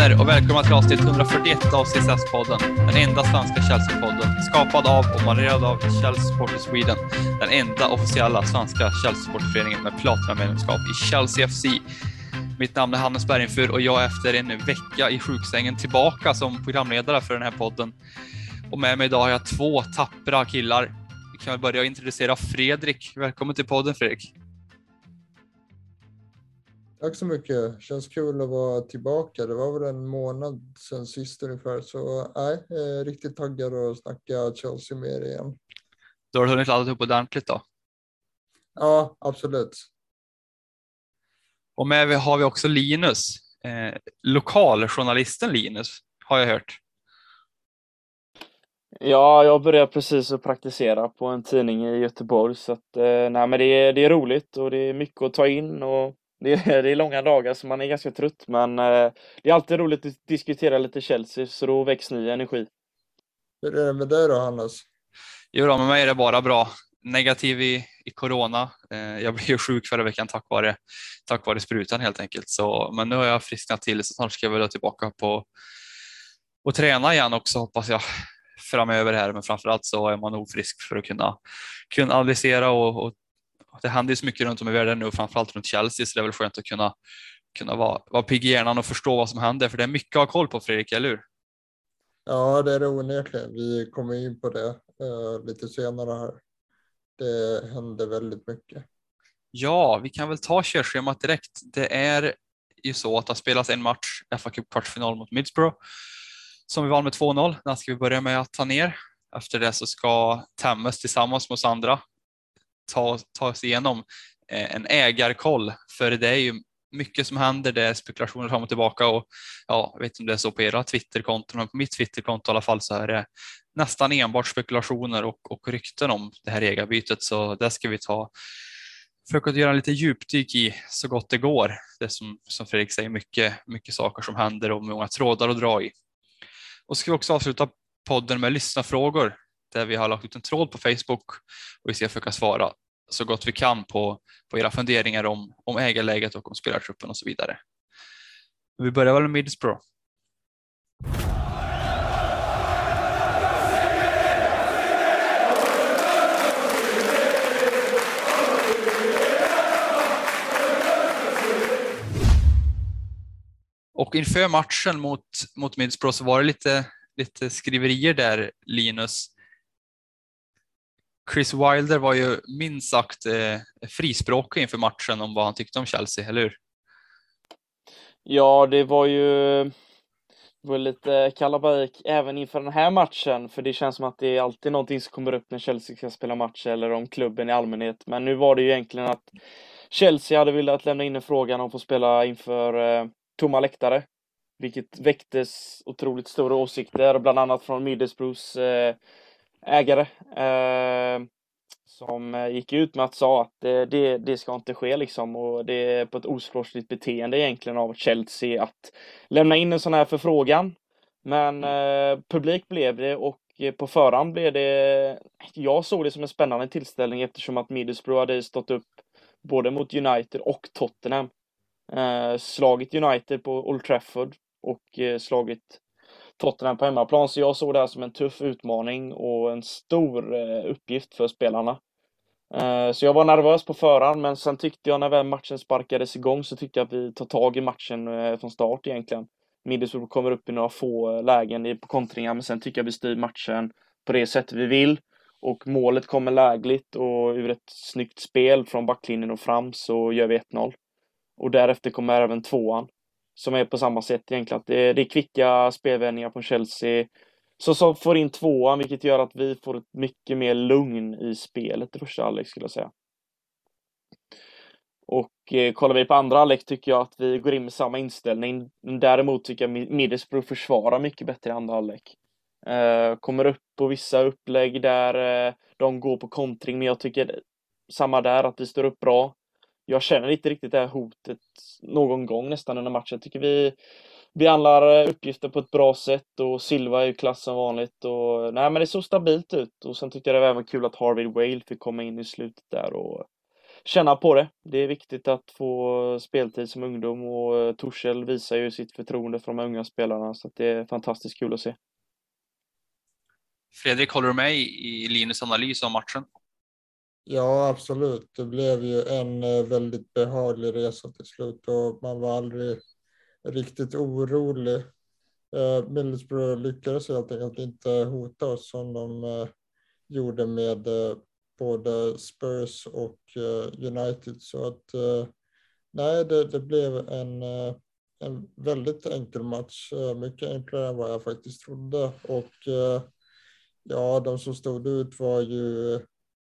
Vänner och välkomna till avsnitt 141 av CSS-podden. Den enda svenska Chelsea-podden. Skapad av och modererad av Chelsea Supporters Sweden. Den enda officiella svenska Chelsea-sportföreningen med platinamedlemskap i Chelsea FC. Mitt namn är Hannes Bergenfur och jag är efter en vecka i sjuksängen tillbaka som programledare för den här podden. Och med mig idag har jag två tappra killar. Vi kan väl börja introducera Fredrik. Välkommen till podden Fredrik. Tack så mycket. Känns kul att vara tillbaka. Det var väl en månad sedan sist ungefär, så nej, är riktigt taggad att snacka Chelsea med er igen. Då har du hunnit ladda upp ordentligt då? Ja, absolut. Och med har vi också Linus, eh, lokaljournalisten Linus, har jag hört. Ja, jag börjar precis att praktisera på en tidning i Göteborg så att eh, nej, men det är, det är roligt och det är mycket att ta in och det är, det är långa dagar så man är ganska trött men eh, det är alltid roligt att diskutera lite Chelsea så då väcks ny energi. Hur är det med dig då Hannes? Jo då, med mig är det bara bra. Negativ i, i corona. Eh, jag blev ju sjuk förra veckan tack vare, tack vare sprutan helt enkelt. Så, men nu har jag frisknat till så snart ska jag väl tillbaka på och träna igen också hoppas jag framöver här. Men framförallt så är man nog frisk för att kunna, kunna analysera och, och det händer ju så mycket runt om i världen nu, framförallt runt Chelsea, så det är väl skönt att kunna, kunna vara, vara pigg i hjärnan och förstå vad som händer, för det är mycket att ha koll på Fredrik, eller hur? Ja, det är det onekligen. Vi kommer in på det uh, lite senare här. Det händer väldigt mycket. Ja, vi kan väl ta körschemat direkt. Det är ju så att det har spelats en match, FA Cup kvartsfinal mot Middlesbrough, som vi vann med 2-0. Den ska vi börja med att ta ner. Efter det så ska Temmes tillsammans med oss andra ta, ta oss igenom eh, en ägarkoll, för det är ju mycket som händer, det är spekulationer fram och tillbaka och ja, jag vet inte om det är så på era Twitterkonton, men på mitt Twitterkonto i alla fall så är det nästan enbart spekulationer och, och rykten om det här ägarbytet, så det ska vi ta försöka göra lite djupdyk i så gott det går. Det är som, som Fredrik säger, mycket, mycket saker som händer och många trådar att dra i. Och så ska vi också avsluta podden med lyssnarfrågor där vi har lagt ut en tråd på Facebook och vi ska försöka svara så gott vi kan på, på era funderingar om, om ägarläget och om spelartruppen och så vidare. Vi börjar väl med Middlesbrough. Och inför matchen mot, mot Middlesbrough så var det lite, lite skriverier där, Linus. Chris Wilder var ju minst sagt eh, frispråkig inför matchen om vad han tyckte om Chelsea, eller hur? Ja, det var ju det var lite kalabalik även inför den här matchen, för det känns som att det är alltid någonting som kommer upp när Chelsea ska spela match eller om klubben i allmänhet. Men nu var det ju egentligen att Chelsea hade velat lämna in en frågan om att få spela inför eh, tomma läktare, vilket väcktes otroligt stora åsikter, bland annat från Middlesbroughs eh, ägare eh, som gick ut med att sa att det, det, det, ska inte ske liksom och det är på ett osportsligt beteende egentligen av Chelsea att lämna in en sån här förfrågan. Men eh, publik blev det och på förhand blev det, jag såg det som en spännande tillställning eftersom att Middlesbrough hade stått upp både mot United och Tottenham. Eh, slagit United på Old Trafford och eh, slagit Tottenham på hemmaplan, så jag såg det här som en tuff utmaning och en stor eh, uppgift för spelarna. Eh, så jag var nervös på förhand, men sen tyckte jag när väl matchen sparkades igång så tyckte jag att vi tar tag i matchen eh, från start egentligen. Middlesbrough kommer upp i några få lägen på kontringar, men sen tycker jag vi styr matchen på det sätt vi vill. Och målet kommer lägligt och ur ett snyggt spel från backlinjen och fram så gör vi 1-0. Och därefter kommer även tvåan som är på samma sätt egentligen. Att det, är, det är kvicka spelvändningar från Chelsea. Så som får in tvåan, vilket gör att vi får ett mycket mer lugn i spelet i första halvlek skulle jag säga. Och eh, kollar vi på andra halvlek tycker jag att vi går in med samma inställning. Däremot tycker jag Middlesbrough försvarar mycket bättre i andra halvlek. Eh, kommer upp på vissa upplägg där eh, de går på kontring, men jag tycker samma där, att vi står upp bra jag känner inte riktigt det här hotet någon gång nästan under matchen. Jag tycker vi behandlar eh, uppgifter på ett bra sätt och Silva är ju klass som vanligt och nej men det såg stabilt ut och sen tyckte jag det var även kul att Harvey Whale fick komma in i slutet där och känna på det. Det är viktigt att få speltid som ungdom och eh, Torshäll visar ju sitt förtroende för de unga spelarna så det är fantastiskt kul att se. Fredrik, håller du med i Linus analys av matchen? Ja, absolut. Det blev ju en eh, väldigt behaglig resa till slut och man var aldrig riktigt orolig eh, Middlesbrough lyckades helt enkelt inte hota oss som de eh, gjorde med både Spurs och United. Så att nej, det, det blev en, en väldigt enkel match. mycket enklare än vad jag faktiskt trodde. Och ja, de som stod ut var ju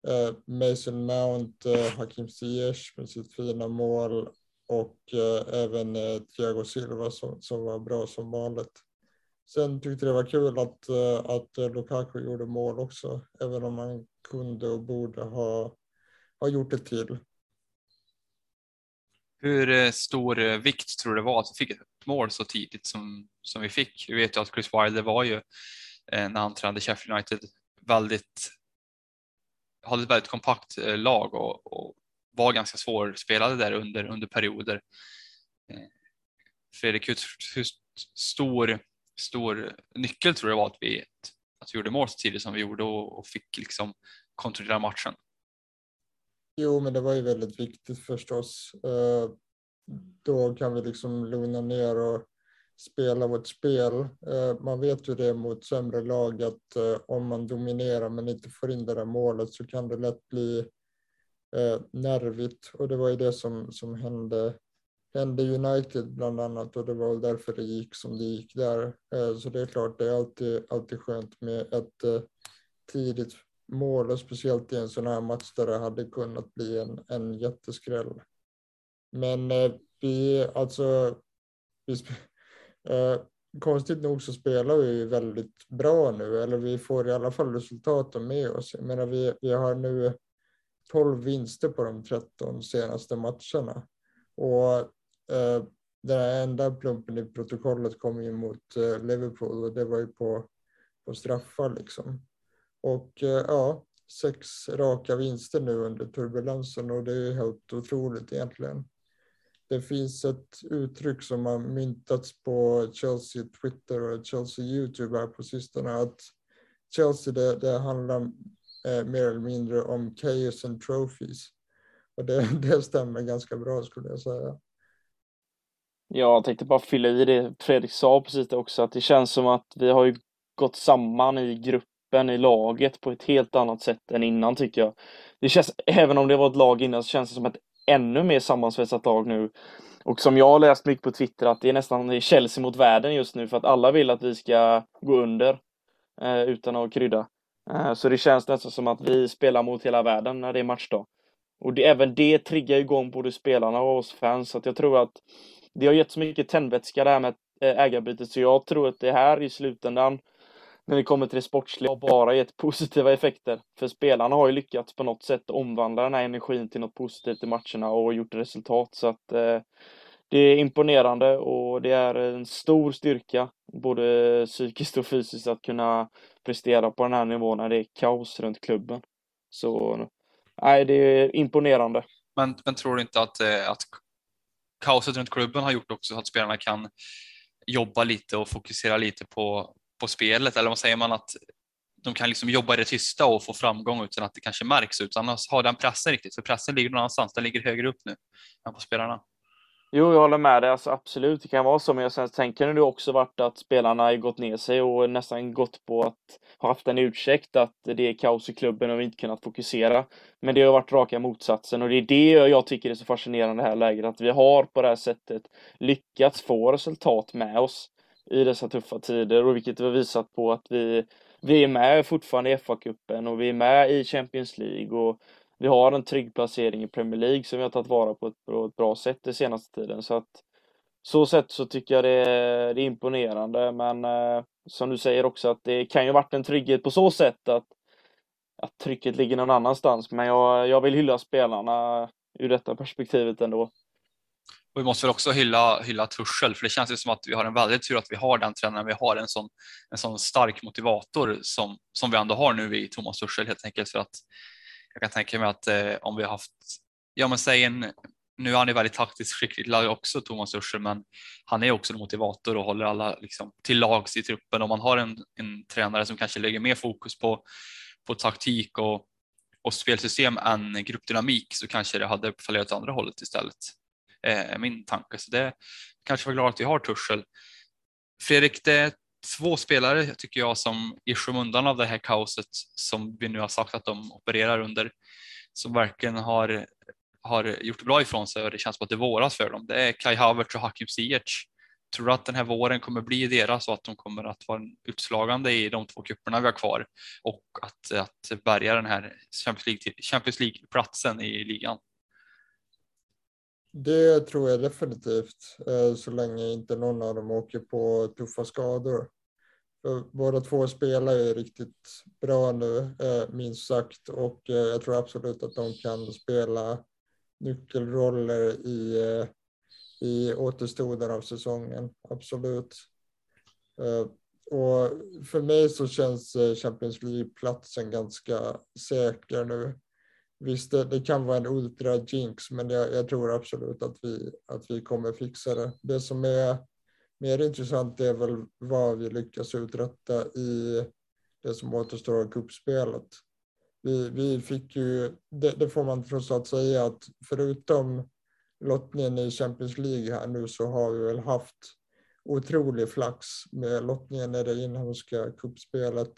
Eh, Mason Mount, eh, Hakim Ziyech med sitt fina mål och eh, även Thiago Silva som, som var bra som vanligt. Sen tyckte det var kul att, att Lukaku gjorde mål också, även om han kunde och borde ha, ha gjort det till. Hur stor vikt tror du det var att vi fick ett mål så tidigt som, som vi fick? Vi vet ju att Chris Wilder var ju när han tränade Sheffield United väldigt hade ett väldigt kompakt eh, lag och, och var ganska svårspelade där under, under perioder. Eh, Fredrik, hur, hur stor stor nyckel tror jag var att vi, att vi gjorde mål så tidigt som vi gjorde och, och fick liksom kontrollera matchen. Jo, men det var ju väldigt viktigt förstås. Eh, då kan vi liksom lugna ner och spela vårt spel. Eh, man vet ju det mot sämre lag att eh, om man dominerar men inte får in det där målet så kan det lätt bli eh, nervigt och det var ju det som, som hände hände United bland annat och det var väl därför det gick som det gick där. Så det är klart, det är alltid, alltid skönt med ett tidigt mål och speciellt i en sån här match där det hade kunnat bli en, en jätteskräll. Men vi, alltså, vi, Eh, konstigt nog så spelar vi väldigt bra nu, eller vi får i alla fall resultaten med oss. Jag menar, vi, vi har nu 12 vinster på de 13 senaste matcherna. Och Eh, den enda plumpen i protokollet kom ju mot eh, Liverpool och det var ju på, på straffar liksom. Och eh, ja, sex raka vinster nu under turbulensen och det är ju helt otroligt egentligen. Det finns ett uttryck som har myntats på Chelsea Twitter och Chelsea Youtube här på sistone att Chelsea det, det handlar eh, mer eller mindre om chaos and trophies. Och det, det stämmer ganska bra skulle jag säga. Jag tänkte bara fylla i det Fredrik sa precis det också, att det känns som att vi har ju gått samman i gruppen, i laget på ett helt annat sätt än innan tycker jag. Det känns, även om det var ett lag innan, så känns det som ett ännu mer sammansvetsat lag nu. Och som jag har läst mycket på Twitter, att det är nästan Chelsea mot världen just nu, för att alla vill att vi ska gå under eh, utan att krydda. Eh, så det känns nästan som att vi spelar mot hela världen när det är matchdag. Och det, även det triggar igång både spelarna och oss fans, så att jag tror att det har gett så mycket tändvätska det här med eh, ägarbytet så jag tror att det här i slutändan när vi kommer till det sportsliga har bara gett positiva effekter. För spelarna har ju lyckats på något sätt omvandla den här energin till något positivt i matcherna och gjort resultat. Så att eh, det är imponerande och det är en stor styrka, både psykiskt och fysiskt, att kunna prestera på den här nivån när det är kaos runt klubben. Så nej, det är imponerande. Men, men tror du inte att, eh, att kaoset runt klubben har gjort också att spelarna kan jobba lite och fokusera lite på, på spelet eller vad säger man att de kan liksom jobba i det tysta och få framgång utan att det kanske märks utan att ha den pressen riktigt för pressen ligger någon annanstans, den ligger högre upp nu än på spelarna. Jo, jag håller med dig. Alltså, absolut, det kan vara så. Men jag sen tänker det också varit att spelarna har gått ner sig och nästan gått på att ha haft en ursäkt att det är kaos i klubben och vi inte kunnat fokusera. Men det har varit raka motsatsen och det är det jag tycker är så fascinerande i det här läget. Att vi har på det här sättet lyckats få resultat med oss i dessa tuffa tider och vilket vi har visat på att vi, vi är med fortfarande i FA-cupen och vi är med i Champions League och vi har en trygg placering i Premier League som vi har tagit vara på ett, på ett bra sätt den senaste tiden. Så att så sätt så tycker jag det är, det är imponerande, men eh, som du säger också att det kan ju varit en trygghet på så sätt att, att trycket ligger någon annanstans. Men jag, jag vill hylla spelarna ur detta perspektivet ändå. Och vi måste väl också hylla, hylla Tursel, för det känns ju som att vi har en väldigt tur att vi har den tränaren. Vi har en sån, en sån stark motivator som, som vi ändå har nu i Thomas Tursel helt enkelt för att jag kan tänka mig att eh, om vi har haft ja men säg en, nu är han ju väldigt taktiskt skicklig också Thomas Tursel, men han är också en motivator och håller alla liksom till lags i truppen. Om man har en, en tränare som kanske lägger mer fokus på, på taktik och, och spelsystem än gruppdynamik så kanske det hade fallerat åt andra hållet istället. Eh, är min tanke, så det kanske var glad att vi har Tursel. Fredrik, det är två spelare tycker jag som i skymundan av det här kaoset som vi nu har sagt att de opererar under som verkligen har, har gjort bra ifrån sig och det känns som att det våras för dem. Det är Kai Havertz och Hakim Ziyech. Tror du att den här våren kommer bli deras och att de kommer att vara utslagande i de två kupperna vi har kvar och att, att bärga den här Champions League, Champions League platsen i ligan? Det tror jag definitivt, eh, så länge inte någon av dem åker på tuffa skador. Båda två spelar ju riktigt bra nu, eh, minst sagt, och eh, jag tror absolut att de kan spela nyckelroller i, i återstoden av säsongen. Absolut. Och för mig så känns Champions League-platsen ganska säker nu. Visst, det, det kan vara en ultra jinx, men jag, jag, tror absolut att vi, att vi kommer fixa det. Det som är mer intressant är väl vad vi lyckas uträtta i det som återstår av kuppspelet. Vi, vi fick ju, det, det, får man trots allt säga, att förutom lottningen i Champions League här nu så har vi väl haft otrolig flax med lottningen i det inhemska kuppspelet.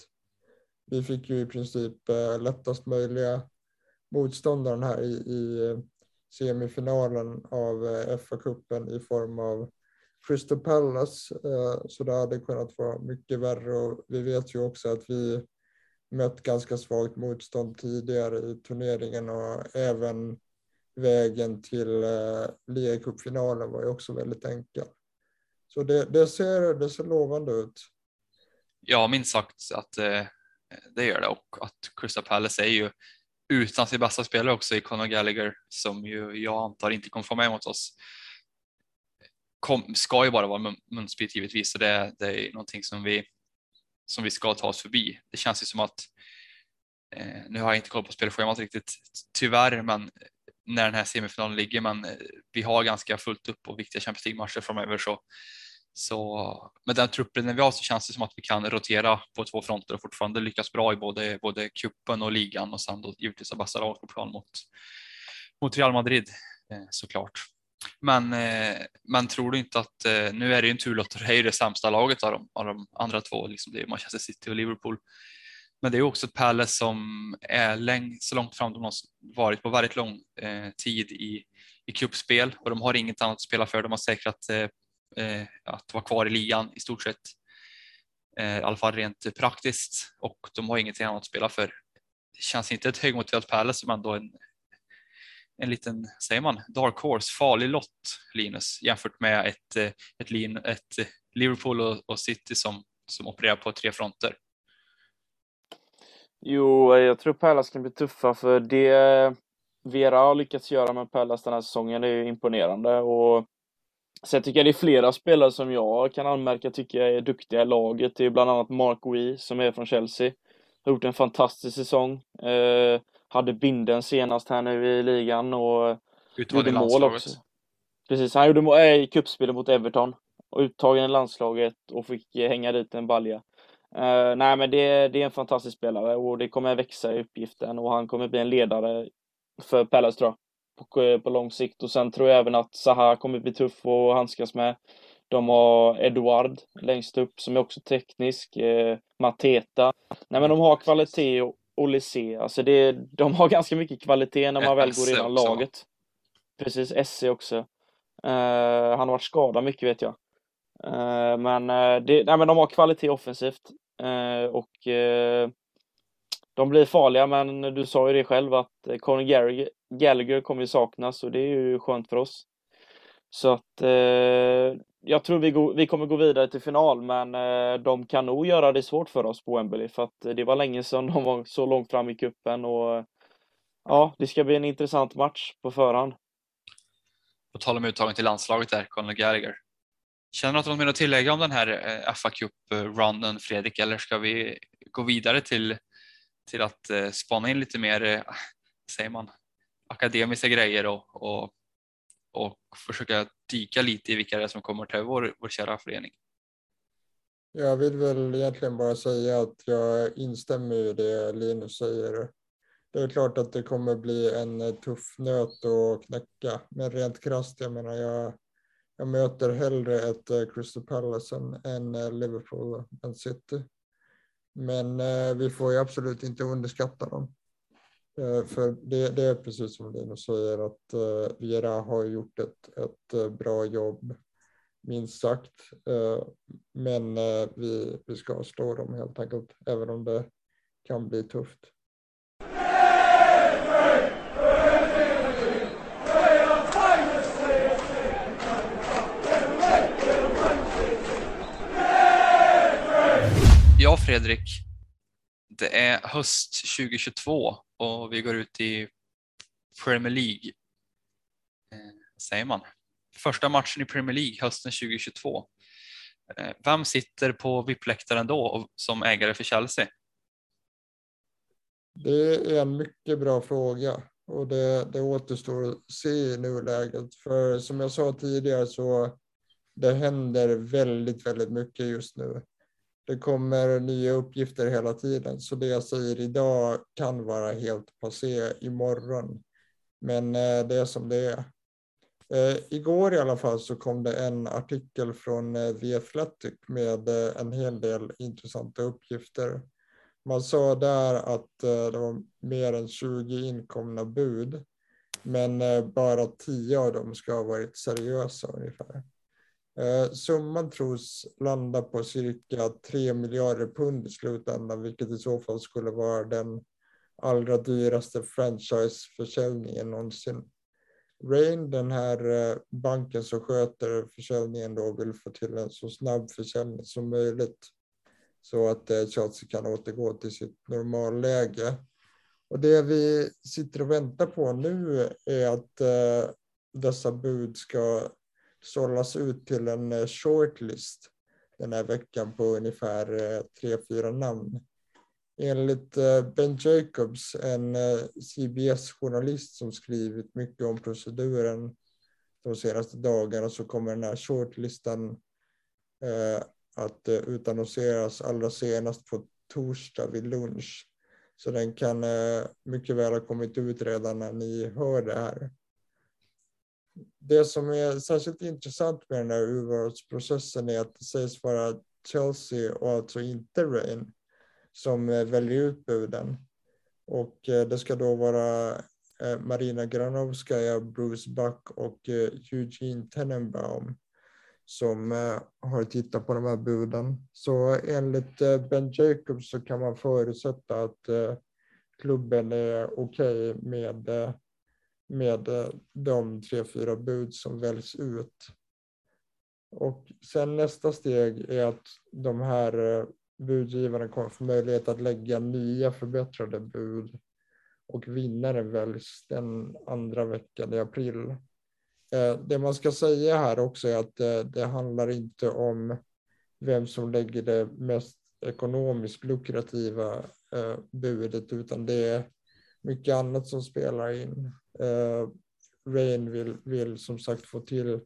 Vi fick ju i princip eh, lättast möjliga motståndaren här i, i eh, semifinalen av eh, FA-cupen i form av Crystal Palace. Eh, så det hade kunnat vara mycket värre och vi vet ju också att vi mött ganska svagt motstånd tidigare i turneringen och även vägen till eh, ligacupfinalen var ju också väldigt enkel. Så det, det, ser, det ser lovande ut. Ja, minst sagt att det gör det och att Crystal Palace är ju utan sin bästa spelare också i Conor Gallagher som ju jag antar inte kommer få med mot oss. Kom, ska ju bara vara munsprit givetvis så det, det är någonting som vi som vi ska ta oss förbi. Det känns ju som att eh, nu har jag inte koll på spelschemat riktigt tyvärr, men eh, när den här semifinalen ligger, men eh, vi har ganska fullt upp och viktiga Champions League-matcher framöver så så med den truppen vi har så känns det som att vi kan rotera på två fronter och fortfarande lyckas bra i både, både kuppen och ligan och sen då givetvis av bästa lag på plan mot, mot Real Madrid eh, såklart. Men, eh, men tror du inte att, eh, nu är det ju en turlott och det är ju det sämsta laget av de, av de andra två, liksom det är Manchester City och Liverpool. Men det är också ett Palace som är läng, så långt fram de har varit på väldigt lång eh, tid i, i kuppspel och de har inget annat att spela för. De har säkrat eh, Eh, att vara kvar i ligan i stort sett. Eh, I alla fall rent praktiskt och de har ingenting annat att spela för. Det känns inte ett högmotiverat Palace som ändå en, en liten, säger man, dark horse, farlig lott Linus jämfört med ett, eh, ett, ett, ett Liverpool och, och City som, som opererar på tre fronter. Jo, jag tror Palace kan bli tuffa för det Vera har lyckats göra med Palace den här säsongen är ju imponerande och Sen tycker jag det är flera spelare som jag kan anmärka tycker jag är duktiga i laget. Det är bland annat Mark Wee som är från Chelsea. Har gjort en fantastisk säsong. Eh, hade binden senast här nu i ligan och gjorde mål också. Precis, han gjorde mål äh, i cupspelet mot Everton. Och uttagen i landslaget och fick hänga dit en balja. Uh, nej men det, det är en fantastisk spelare och det kommer växa i uppgiften och han kommer bli en ledare för Palace tror jag på, på lång sikt. Och sen tror jag även att Zaha kommer bli tuff att handskas med. De har Eduard längst upp som är också teknisk. Eh, Mateta. Nej men de har kvalitet och Olise. Alltså det, de har ganska mycket kvalitet när man väl går igenom laget. Precis, SC också. Uh, han har varit skadad mycket vet jag. Uh, men, uh, det, nej, men de har kvalitet offensivt. och de blir farliga, men du sa ju det själv att eh, Conor Gallagher, Gallagher kommer ju saknas och det är ju skönt för oss. Så att eh, jag tror vi, go vi kommer gå vidare till final, men eh, de kan nog göra det svårt för oss på Wembley för att eh, det var länge sedan de var så långt fram i kuppen och ja, det ska bli en intressant match på förhand. På tal om uttagen till landslaget där, Conor Gallagher. Känner du att du har något mer att tillägga om den här eh, FA Cup-runden Fredrik, eller ska vi gå vidare till, till att eh, spana in lite mer, eh, säger man, akademiska grejer och, och, och försöka dyka lite i vilka det är som kommer till vår, vår kära förening. Jag vill väl egentligen bara säga att jag instämmer i det Linus säger. Det är klart att det kommer bli en eh, tuff nöt att knäcka, men rent krasst, jag menar, jag, jag möter hellre ett eh, Crystal Palace än än eh, Liverpool än City. Men eh, vi får ju absolut inte underskatta dem. Eh, för det, det, är precis som Linus säger att eh, Vera har gjort ett, ett eh, bra jobb minst sagt. Eh, men eh, vi, vi ska slå dem helt enkelt, även om det kan bli tufft. Ja, Fredrik. Det är höst 2022 och vi går ut i Premier League. Eh, vad säger man? första matchen i Premier League hösten 2022. Eh, vem sitter på VIP-läktaren då som ägare för Chelsea? Det är en mycket bra fråga och det, det återstår att se i nuläget. För som jag sa tidigare så det händer väldigt, väldigt mycket just nu. Det kommer nya uppgifter hela tiden, så det jag säger idag kan vara helt passé imorgon. Men eh, det är som det är. Eh, igår i alla fall så kom det en artikel från eh, The Athletic med en hel del intressanta uppgifter. Man sa där att det var mer än 20 inkomna bud, men bara 10 av dem ska ha varit seriösa ungefär. Eh, summan tros landa på cirka 3 miljarder pund i slutändan, vilket i så fall skulle vara den allra dyraste franchiseförsäljningen någonsin. Rain, den här eh, banken som sköter försäljningen då, vill få till en så snabb försäljning som möjligt så att eh, Chelsea kan återgå till sitt normalläge. Och det vi sitter och väntar på nu är att eh, dessa bud ska sållas ut till en eh, shortlist den här veckan på ungefär eh, tre, fyra namn. Enligt eh, Ben Jacobs, en CBS-journalist som skrivit mycket om proceduren de senaste dagarna, så kommer den här shortlistan att utannonseras allra senast på torsdag vid lunch. Så den kan mycket väl ha kommit ut redan när ni hör det här. Det som är särskilt intressant med den här urvalsprocessen är att det sägs vara Chelsea och alltså inte Rain som eh, väljer ut buden. Och eh, det ska då vara eh, Marina Granovskaja, Bruce Buck och Eugene Tenenbaum som har tittat på de här buden. Så enligt Ben Jacobs så kan man förutsätta att klubben är okej okay med, med eh, de tre, fyra bud som väljs ut. Och sen nästa steg är att de här eh, budgivarna kommer få möjlighet att lägga nya förbättrade bud och vinnaren väljs den andra veckan i april. Eh, det man ska säga här också är att det, handlar inte om vem som lägger det mest ekonomiskt lukrativa budet utan det är mycket annat som spelar in. Eh, Rain vill, vill som sagt få till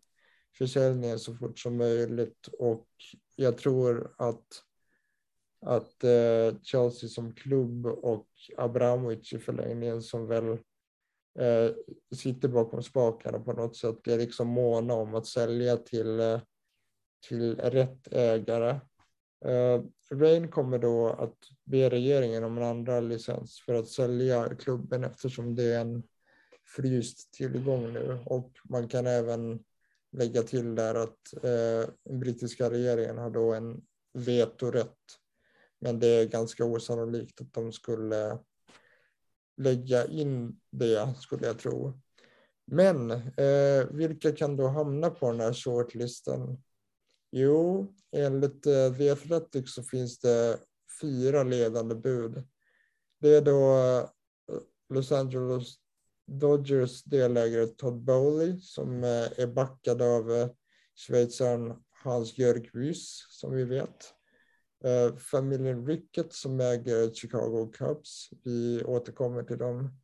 försäljningen så fort som möjligt och jag tror att att eh, Chelsea som klubb och Abramovic i förlängningen som väl eh, sitter bakom spakarna på något sätt är liksom måna om att sälja till, eh, till rätt ägare. Eh, Rain kommer då att be regeringen om en andra licens för att sälja klubben eftersom det är en fryst tillgång nu och man kan även lägga till där att eh, brittiska regeringen har då en vetorätt men det är ganska osannolikt att de skulle lägga in det, skulle jag tro. Men eh, vilka kan då hamna på den här shortlisten? Jo, enligt eh, The Athletic så finns det fyra ledande bud. Det är då eh, Los Angeles Dodgers delägare Todd Bowley som eh, är backad av eh, schweizaren Hans-Jörg Wyss som vi vet. Eh, familjen Rickett som äger Chicago Cubs. Vi återkommer till dem.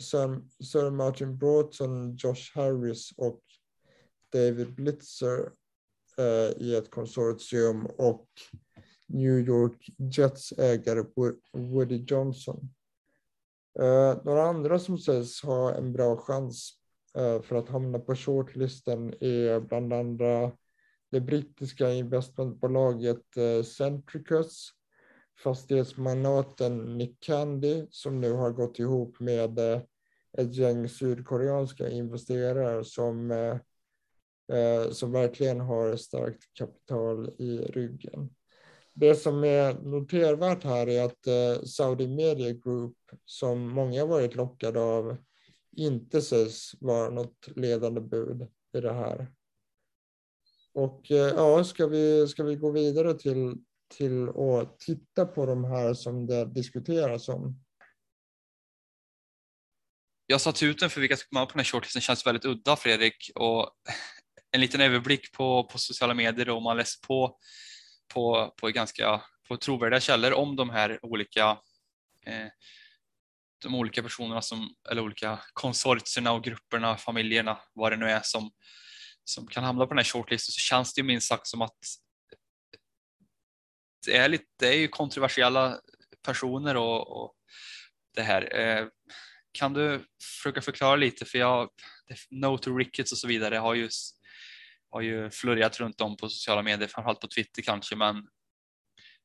Sir, Martin Broughton, Josh Harris och David Blitzer i ett konsortium och New York Jets ägare Woody Johnson. Eh, några andra som sägs ha en bra chans eh, för att hamna på shortlisten är bland andra det brittiska investmentbolaget eh, Centricus, fastighetsmagnaten Nick Candy som nu har gått ihop med eh, ett gäng sydkoreanska investerare som, eh, eh som verkligen har starkt kapital i ryggen. Det som är notervärt här är att eh, Saudi Media Group, som många varit lockade av, inte sägs vara något ledande bud i det här. Och eh, ja, ska vi, ska vi gå vidare till, till att titta på de här som det diskuteras om? Jag satte ut den för vilka som kommer på den här shortlisten känns väldigt udda Fredrik och en liten överblick på, på sociala medier och man läser på på, på ganska på trovärdiga källor om de här olika eh, de olika personerna som eller olika konsortierna och grupperna, familjerna, vad det nu är som som kan hamna på den här shortlisten så känns det ju minst sagt som att det är, lite, det är ju kontroversiella personer och, och det här. Eh, kan du försöka förklara lite för jag, No to Rickets och så vidare har ju, har ju flurjat runt om på sociala medier, framförallt på Twitter kanske, men,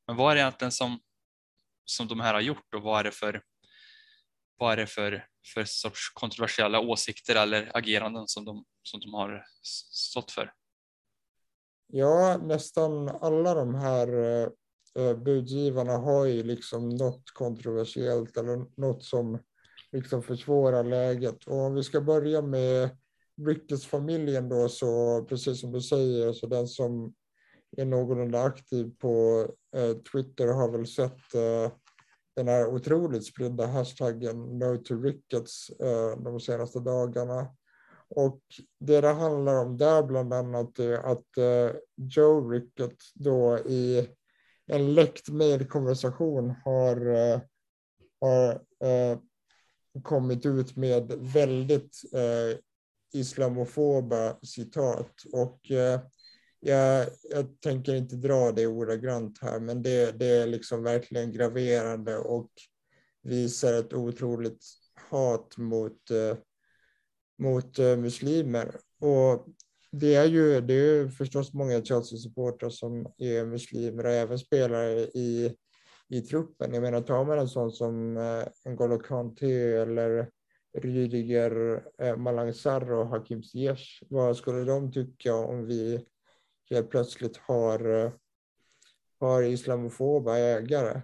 men vad är det egentligen som, som de här har gjort och vad är det för, vad är det för, för sorts kontroversiella åsikter eller ageranden som de, som de har stått för? Ja, nästan alla de här eh, eh, budgivarna har ju liksom något kontroversiellt eller något som liksom försvårar läget. Och om vi ska börja med Ricketts-familjen då, så precis som du säger, så den som är någorlunda aktiv på eh, Twitter har väl sett eh, den här otroligt spridda hashtaggen No to Rickets eh, de senaste dagarna. Och det det handlar om där bland annat är att eh, Joe Rickett då i en läckt mejlkonversation har, eh, har eh, kommit ut med väldigt eh, islamofoba citat. Och eh, jag, jag tänker inte dra det ordagrant här, men det, det är liksom verkligen graverande och visar ett otroligt hat mot, eh, mot eh, muslimer. Och det är ju det är förstås många Chelsea-supportrar som är muslimer och även spelare i, i truppen. Jag menar, tar man en sån som eh, N'Golo Kanté eller Rydiger, eh, Malang Sarr och Hakim Ziyech, vad skulle de tycka om vi helt plötsligt har, eh, har islamofoba ägare.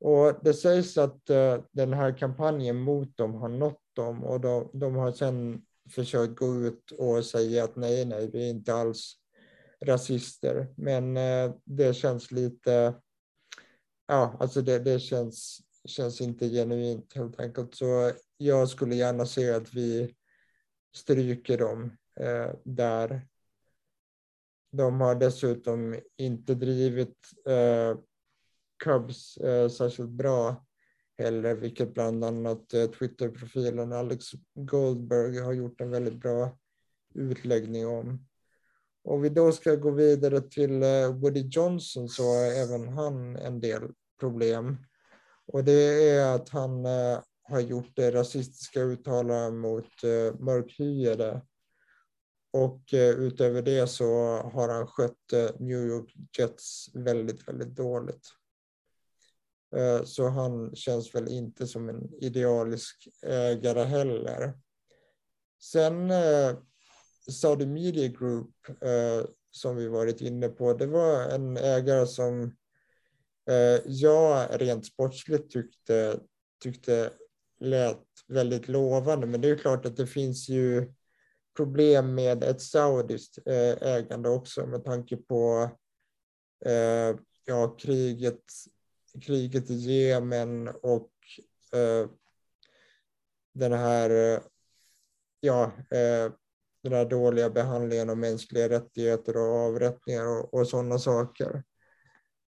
Och det sägs att eh, den här kampanjen mot dem har nått dem och de, de har sedan försökt gå ut och säga att nej, nej, vi är inte alls rasister. Men det känns lite, ja, alltså det, det känns, känns inte genuint helt enkelt. Så jag skulle gärna se att vi stryker dem eh, där de har dessutom inte drivit eh, Cubs eh, särskilt bra heller, vilket bland annat eh, Twitterprofilen Alex Goldberg har gjort en väldigt bra utläggning om. Om vi då ska gå vidare till eh, Woody Johnson så har även han en del problem. Och det är att han eh, har gjort eh, rasistiska uttalanden mot eh, mörkhyade och eh, utöver det så har han skött eh, New York Jets väldigt, väldigt dåligt. Eh, så han känns väl inte som en idealisk ägare heller. Sen eh, Saudi Media Group eh, som vi varit inne på, det var en ägare som jag rent sportsligt tyckte, tyckte lät väldigt lovande. Men det är klart att det finns ju problem med ett saudiskt eh, ägande också med tanke på eh, ja, kriget, kriget i Jemen och eh, den här ja, eh, den här dåliga behandlingen av mänskliga rättigheter och avrättningar och, och sådana saker.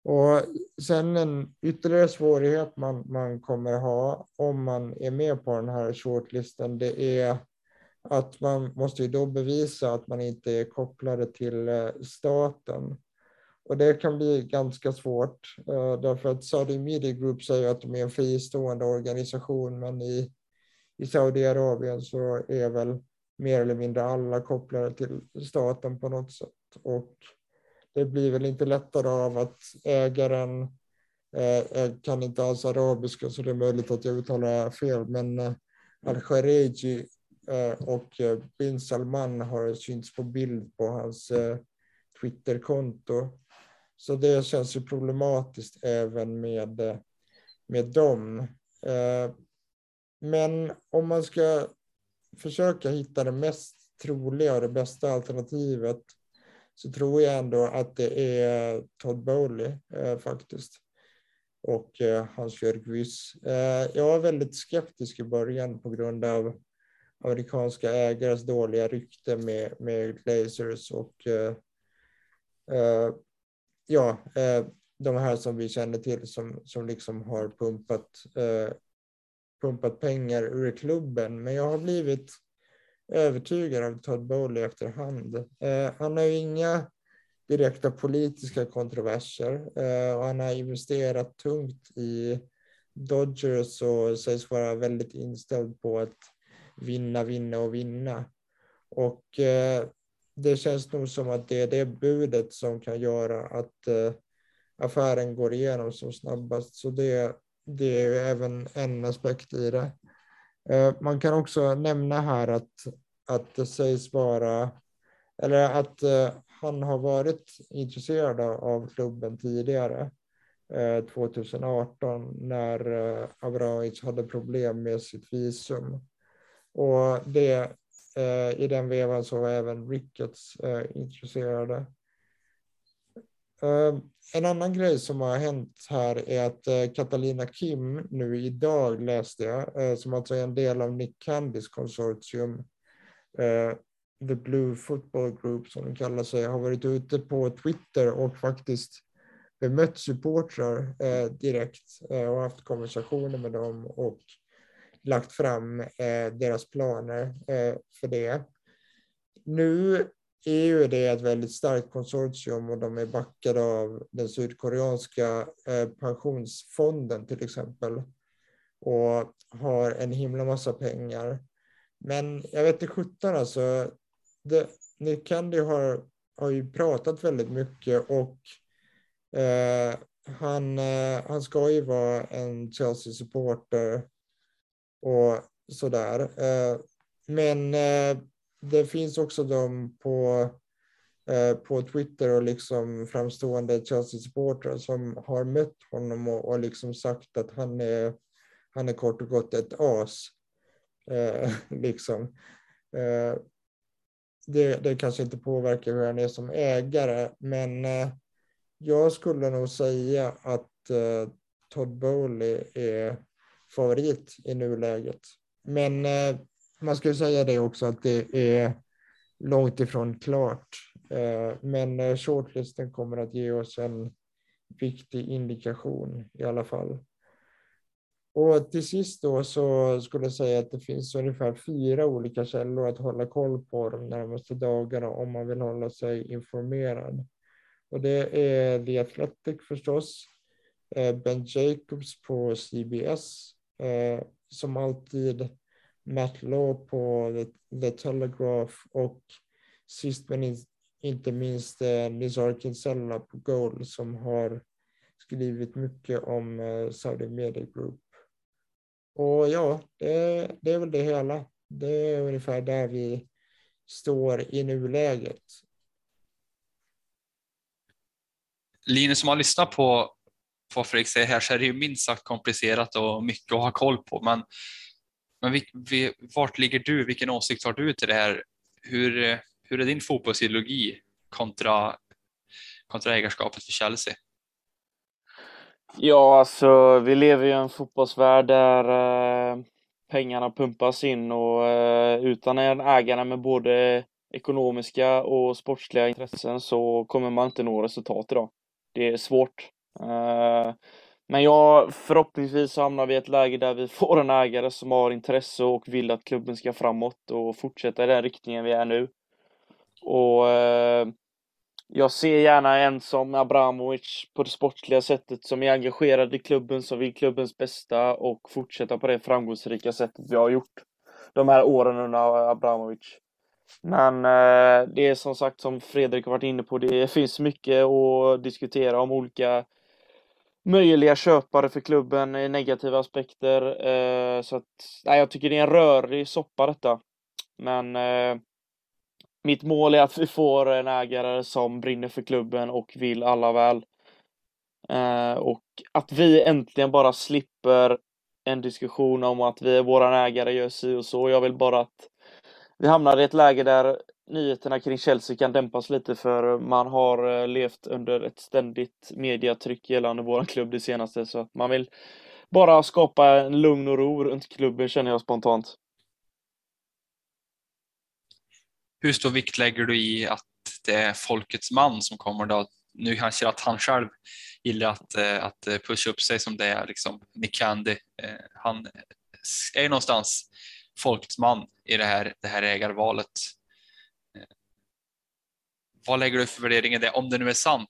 Och sen en ytterligare svårighet man, man kommer ha om man är med på den här shortlisten, det är att man måste ju då bevisa att man inte är kopplade till eh, staten. Och det kan bli ganska svårt eh, därför att Saudi Media Group säger att de är en fristående organisation men i, i Saudiarabien så är väl mer eller mindre alla kopplade till staten på något sätt. Och det blir väl inte lättare av att ägaren eh, eh, kan inte alls arabiska så det är möjligt att jag uttalar fel men eh, Al-Khareji eh, och eh, bin Salman har synts på bild på hans eh, Twitterkonto. Så det känns ju problematiskt även med, eh, med dem. Eh, men om man ska försöka hitta det mest troliga och det bästa alternativet så tror jag ändå att det är Todd Bowley eh, faktiskt. Och eh, Hans-Jörg Wyss. Eh, jag var väldigt skeptisk i början på grund av amerikanska ägares dåliga rykte med, med Glazers och eh, eh, ja, eh, de här som vi känner till som, som liksom har pumpat, eh, pumpat pengar ur klubben. Men jag har blivit övertygad av Todd Bowley efterhand. Eh, han har ju inga direkta politiska kontroverser eh, och han har investerat tungt i Dodgers och sägs vara väldigt inställd på att vinna, vinna och vinna. Och eh, det känns nog som att det är det budet som kan göra att eh, affären går igenom som snabbast. Så det, det är även en aspekt i det. Eh, man kan också nämna här att, att det sägs vara, eller att eh, han har varit intresserad av klubben tidigare, eh, 2018, när Abramovic hade problem med sitt visum. Och det, i den vevan så var även Ricketts intresserade. En annan grej som har hänt här är att eh, Catalina Kim nu idag läste jag, eh, som alltså är en del av Nick Candys konsortium, eh, The Blue Football Group som de kallar sig, har varit ute på Twitter och faktiskt bemött supportrar direkt och haft konversationer med dem och lagt fram deras planer för det. Nu EU det är ett väldigt starkt konsortium och de är backade av den sydkoreanska eh, pensionsfonden till exempel och har en himla massa pengar. Men jag vet inte sjutton alltså. Det, Nick Candy har, har ju pratat väldigt mycket och eh, han, eh, han ska ju vara en Chelsea-supporter och sådär. Eh, men eh, det finns också de på, eh, på Twitter och liksom framstående Chelsea-supportrar som har mött honom och, och liksom sagt att han är, han är kort och gott ett as. Eh, liksom. Eh, det, det kanske inte påverkar hur han är som ägare, men eh, jag skulle nog säga att eh, Todd Bowley är favorit i nuläget. Men eh, man ska säga det också att det är långt ifrån klart. Eh, men eh, shortlisten kommer att ge oss en viktig indikation i alla fall. Och till sist då så skulle jag säga att det finns ungefär fyra olika källor att hålla koll på de närmaste dagarna om man vill hålla sig informerad. Och det är The Athletic förstås, eh, Ben Jacobs på CBS, som alltid Matt Law på The, The Telegraph och sist men inte minst eh, Nizar Kinsella på Goal som har skrivit mycket om eh, Saudi Media Group. Och ja, det, det är väl det hela. Det är ungefär där vi står i nuläget. Linus, som har lyssnat på vad Fredrik säger här så är det ju minst sagt komplicerat och mycket att ha koll på. Men men vi, vi, vart ligger du? Vilken åsikt har du till det här? Hur, hur är din fotbollsideologi kontra, kontra ägarskapet för Chelsea? Ja, alltså vi lever i en fotbollsvärld där eh, pengarna pumpas in och eh, utan en ägare med både ekonomiska och sportsliga intressen så kommer man inte nå resultat idag. Det är svårt. Eh, men ja, förhoppningsvis hamnar vi i ett läge där vi får en ägare som har intresse och vill att klubben ska framåt och fortsätta i den riktningen vi är nu. Och eh, jag ser gärna en som Abramovic på det sportsliga sättet som är engagerad i klubben, som vill klubbens bästa och fortsätta på det framgångsrika sättet vi har gjort de här åren under Abramovic. Men eh, det är som sagt som Fredrik har varit inne på, det finns mycket att diskutera om olika möjliga köpare för klubben, negativa aspekter. Eh, så att, nej, jag tycker det är en rörig soppa detta. Men eh, mitt mål är att vi får en ägare som brinner för klubben och vill alla väl. Eh, och att vi äntligen bara slipper en diskussion om att vi, våran ägare gör si och så. Jag vill bara att vi hamnar i ett läge där nyheterna kring Chelsea kan dämpas lite för man har eh, levt under ett ständigt mediatryck gällande vår klubb det senaste så att man vill bara skapa en lugn och ro runt klubben känner jag spontant. Hur stor vikt lägger du i att det är folkets man som kommer då? Nu kanske att han själv gillar att, eh, att eh, pusha upp sig som det är liksom Nick Candy. Han är någonstans folkets man i det här, det här ägarvalet. Vad lägger du för värdering i det, om det nu är sant,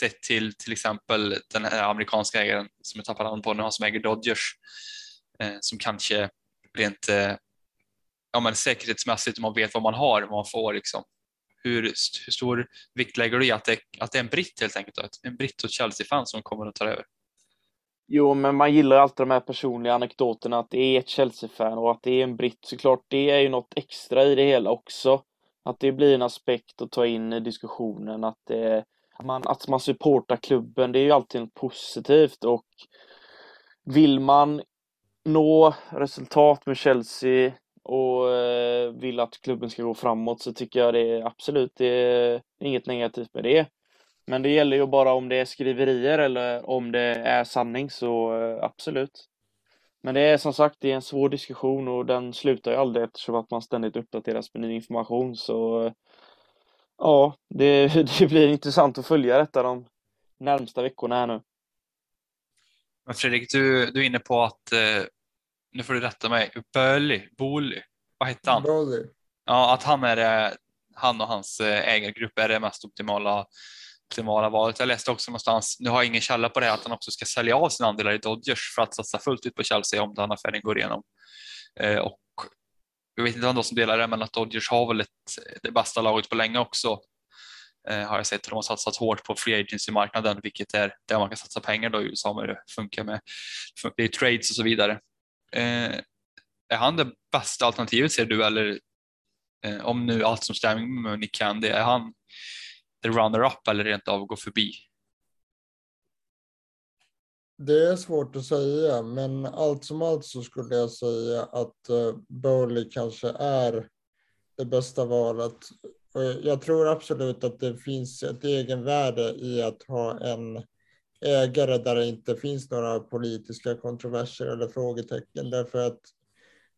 sett till till exempel den här amerikanska ägaren som jag tappar namnet på nu, som äger Dodgers, eh, som kanske rent eh, ja, men säkerhetsmässigt, man vet vad man har, vad man får liksom. Hur, hur stor vikt lägger du i att det, att det är en britt helt enkelt, en britt och Chelsea-fan som kommer att ta över? Jo, men man gillar alltid de här personliga anekdoterna att det är ett Chelsea-fan och att det är en britt. Såklart, det är ju något extra i det hela också. Att det blir en aspekt att ta in i diskussionen, att, det, man, att man supportar klubben, det är ju alltid något positivt och vill man nå resultat med Chelsea och eh, vill att klubben ska gå framåt så tycker jag det är absolut det är inget negativt med det. Men det gäller ju bara om det är skriverier eller om det är sanning så eh, absolut. Men det är som sagt, det är en svår diskussion och den slutar ju aldrig eftersom att man ständigt uppdateras med ny information så ja, det, det blir intressant att följa detta de närmsta veckorna här nu. Men Fredrik, du, du är inne på att, eh, nu får du rätta mig, Böli, Boli, vad hette han? Bowley. Ja, att han är han och hans ägargrupp är det mest optimala optimala valet. Jag läste också någonstans, nu har jag ingen källa på det, att han också ska sälja av sina andelar i Dodgers för att satsa fullt ut på Chelsea om den affären går igenom. Eh, och jag vet inte vem som delar det, men att Dodgers har väl ett, det bästa laget på länge också. Eh, har jag sett. De har satsat hårt på free agency-marknaden, vilket är där man kan satsa pengar då i USA det funkar med det är trades och så vidare. Eh, är han det bästa alternativet ser du eller eh, om nu allt som stämmer med Nick Candy, är han the runner-up eller rent av gå förbi? Det är svårt att säga, men allt som allt så skulle jag säga att uh, Bowley kanske är det bästa valet. Och jag tror absolut att det finns ett egenvärde i att ha en ägare där det inte finns några politiska kontroverser eller frågetecken. Därför att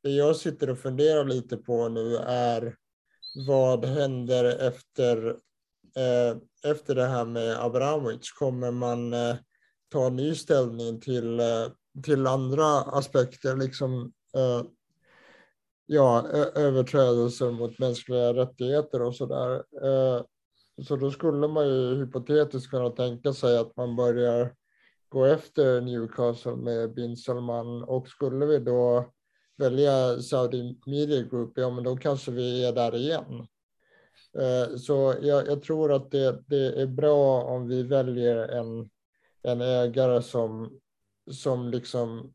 det jag sitter och funderar lite på nu är vad händer efter Eh, efter det här med Abramovic, kommer man eh, ta ny ställning till, eh, till andra aspekter, liksom eh, ja, överträdelser mot mänskliga rättigheter och så där. Eh, så då skulle man ju hypotetiskt kunna tänka sig att man börjar gå efter Newcastle med bin Salman och skulle vi då välja Saudi Media Group, ja men då kanske vi är där igen. Eh, så jag, jag, tror att det, det, är bra om vi väljer en, en ägare som, som liksom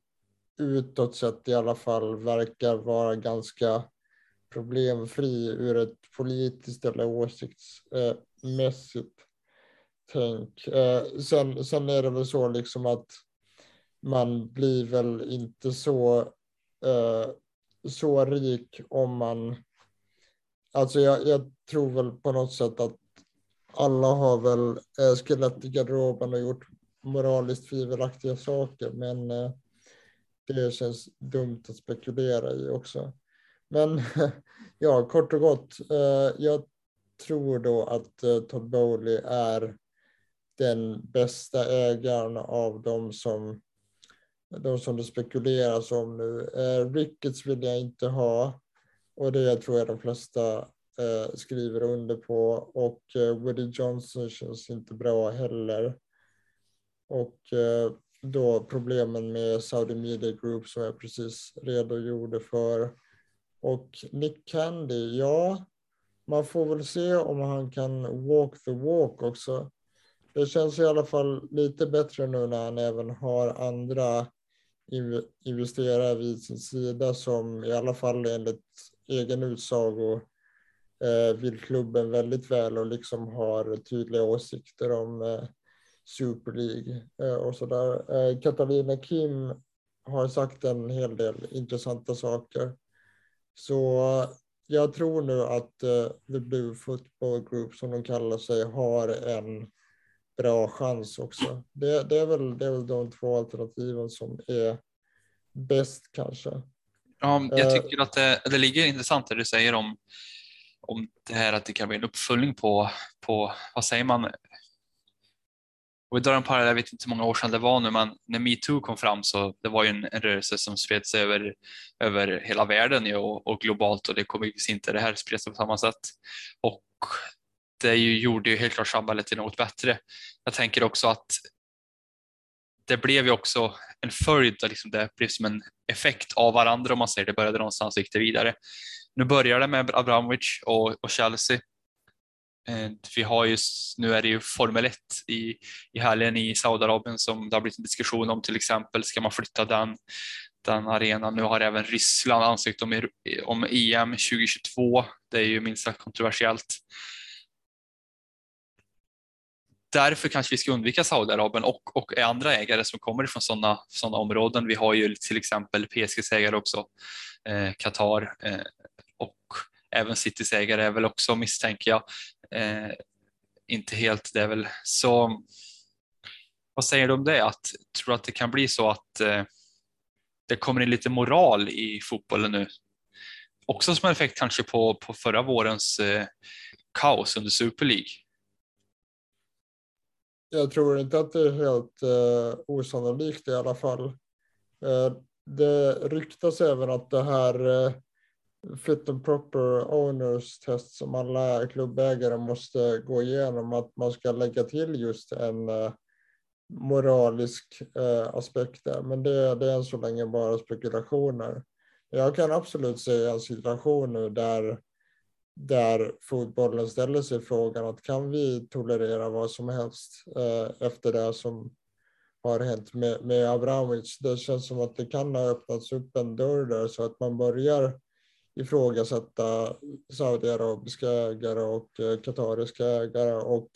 utåt sett i alla fall verkar vara ganska problemfri ur ett politiskt eller åsiktsmässigt eh, tänk. Eh, sen, sen är det väl så liksom att man blir väl inte så, så rik om man Alltså jag, jag, tror väl på något sätt att alla har väl eh, skelett i garderoben och gjort moraliskt tvivelaktiga saker, men eh, det känns dumt att spekulera i också. Men ja, kort och gott, eh, jag tror då att eh, Todd Bowley är den bästa ägaren av de som, de som det spekuleras om nu. Eh, Ricketts vill jag inte ha och det tror jag de flesta eh, skriver under på och eh, Woody Johnson känns inte bra heller. Och eh, då problemen med Saudi Media Group som jag precis redogjorde för. Och Nick Candy, ja, man får väl se om han kan walk the walk också. Det känns i alla fall lite bättre nu när han även har andra investerare vid sin sida som i alla fall enligt egen utsago vill klubben väldigt väl och liksom har tydliga åsikter om eh, Super League eh, och sådär. Eh, Katarina Kim har sagt en hel del intressanta saker. Så jag tror nu att The Blue Football Group, som de kallar sig, har en bra chans också. Det, det, är, väl, det är väl de två alternativen som är bäst kanske. Ja, jag eh. tycker att det, det ligger intressant det du säger om, om det här att det kan bli en uppföljning på, på vad säger man, och vi drar en parallell, jag vet inte hur många år sedan det var nu, men när metoo kom fram så det var ju en, en rörelse som spred sig över, över hela världen ju, och, och, globalt och det kommer ju inte det här spreds på samma sätt. Och det ju, gjorde ju helt klart samhället till något bättre. Jag tänker också att det blev ju också en följd, liksom det blev som en effekt av varandra om man säger det började någonstans och gick det vidare. Nu börjar det med Abramovic och, och Chelsea eh, vi har ju, nu är det ju Formel 1 i, i helgen i Saudiarabien som det har blivit en diskussion om till exempel. Ska man flytta den, den arenan? Nu har även Ryssland ansökt om, om EM 2022. Det är ju minst sagt kontroversiellt. Därför kanske vi ska undvika Saudiarabien och, och andra ägare som kommer från sådana såna områden. Vi har ju till exempel PSGs ägare också, eh, Qatar eh, och även Citys ägare är väl också misstänker jag eh, inte helt. Det är väl så. Vad säger du om det? Att, tror att det kan bli så att eh, det kommer in lite moral i fotbollen nu? Också som en effekt kanske på, på förra vårens eh, kaos under Super League. Jag tror inte att det är helt eh, osannolikt i alla fall. Eh, det ryktas även att det här eh, fit and proper owners test som alla klubbägare måste gå igenom, att man ska lägga till just en eh, moralisk eh, aspekt där. Men det, det är än så länge bara spekulationer. Jag kan absolut se en situation nu där, där fotbollen ställer sig frågan att kan vi tolerera vad som helst eh, efter det som har hänt med, med Abramovic. Det känns som att det kan ha öppnats upp en dörr där så att man börjar ifrågasätta saudiarabiska ägare och eh, katariska ägare och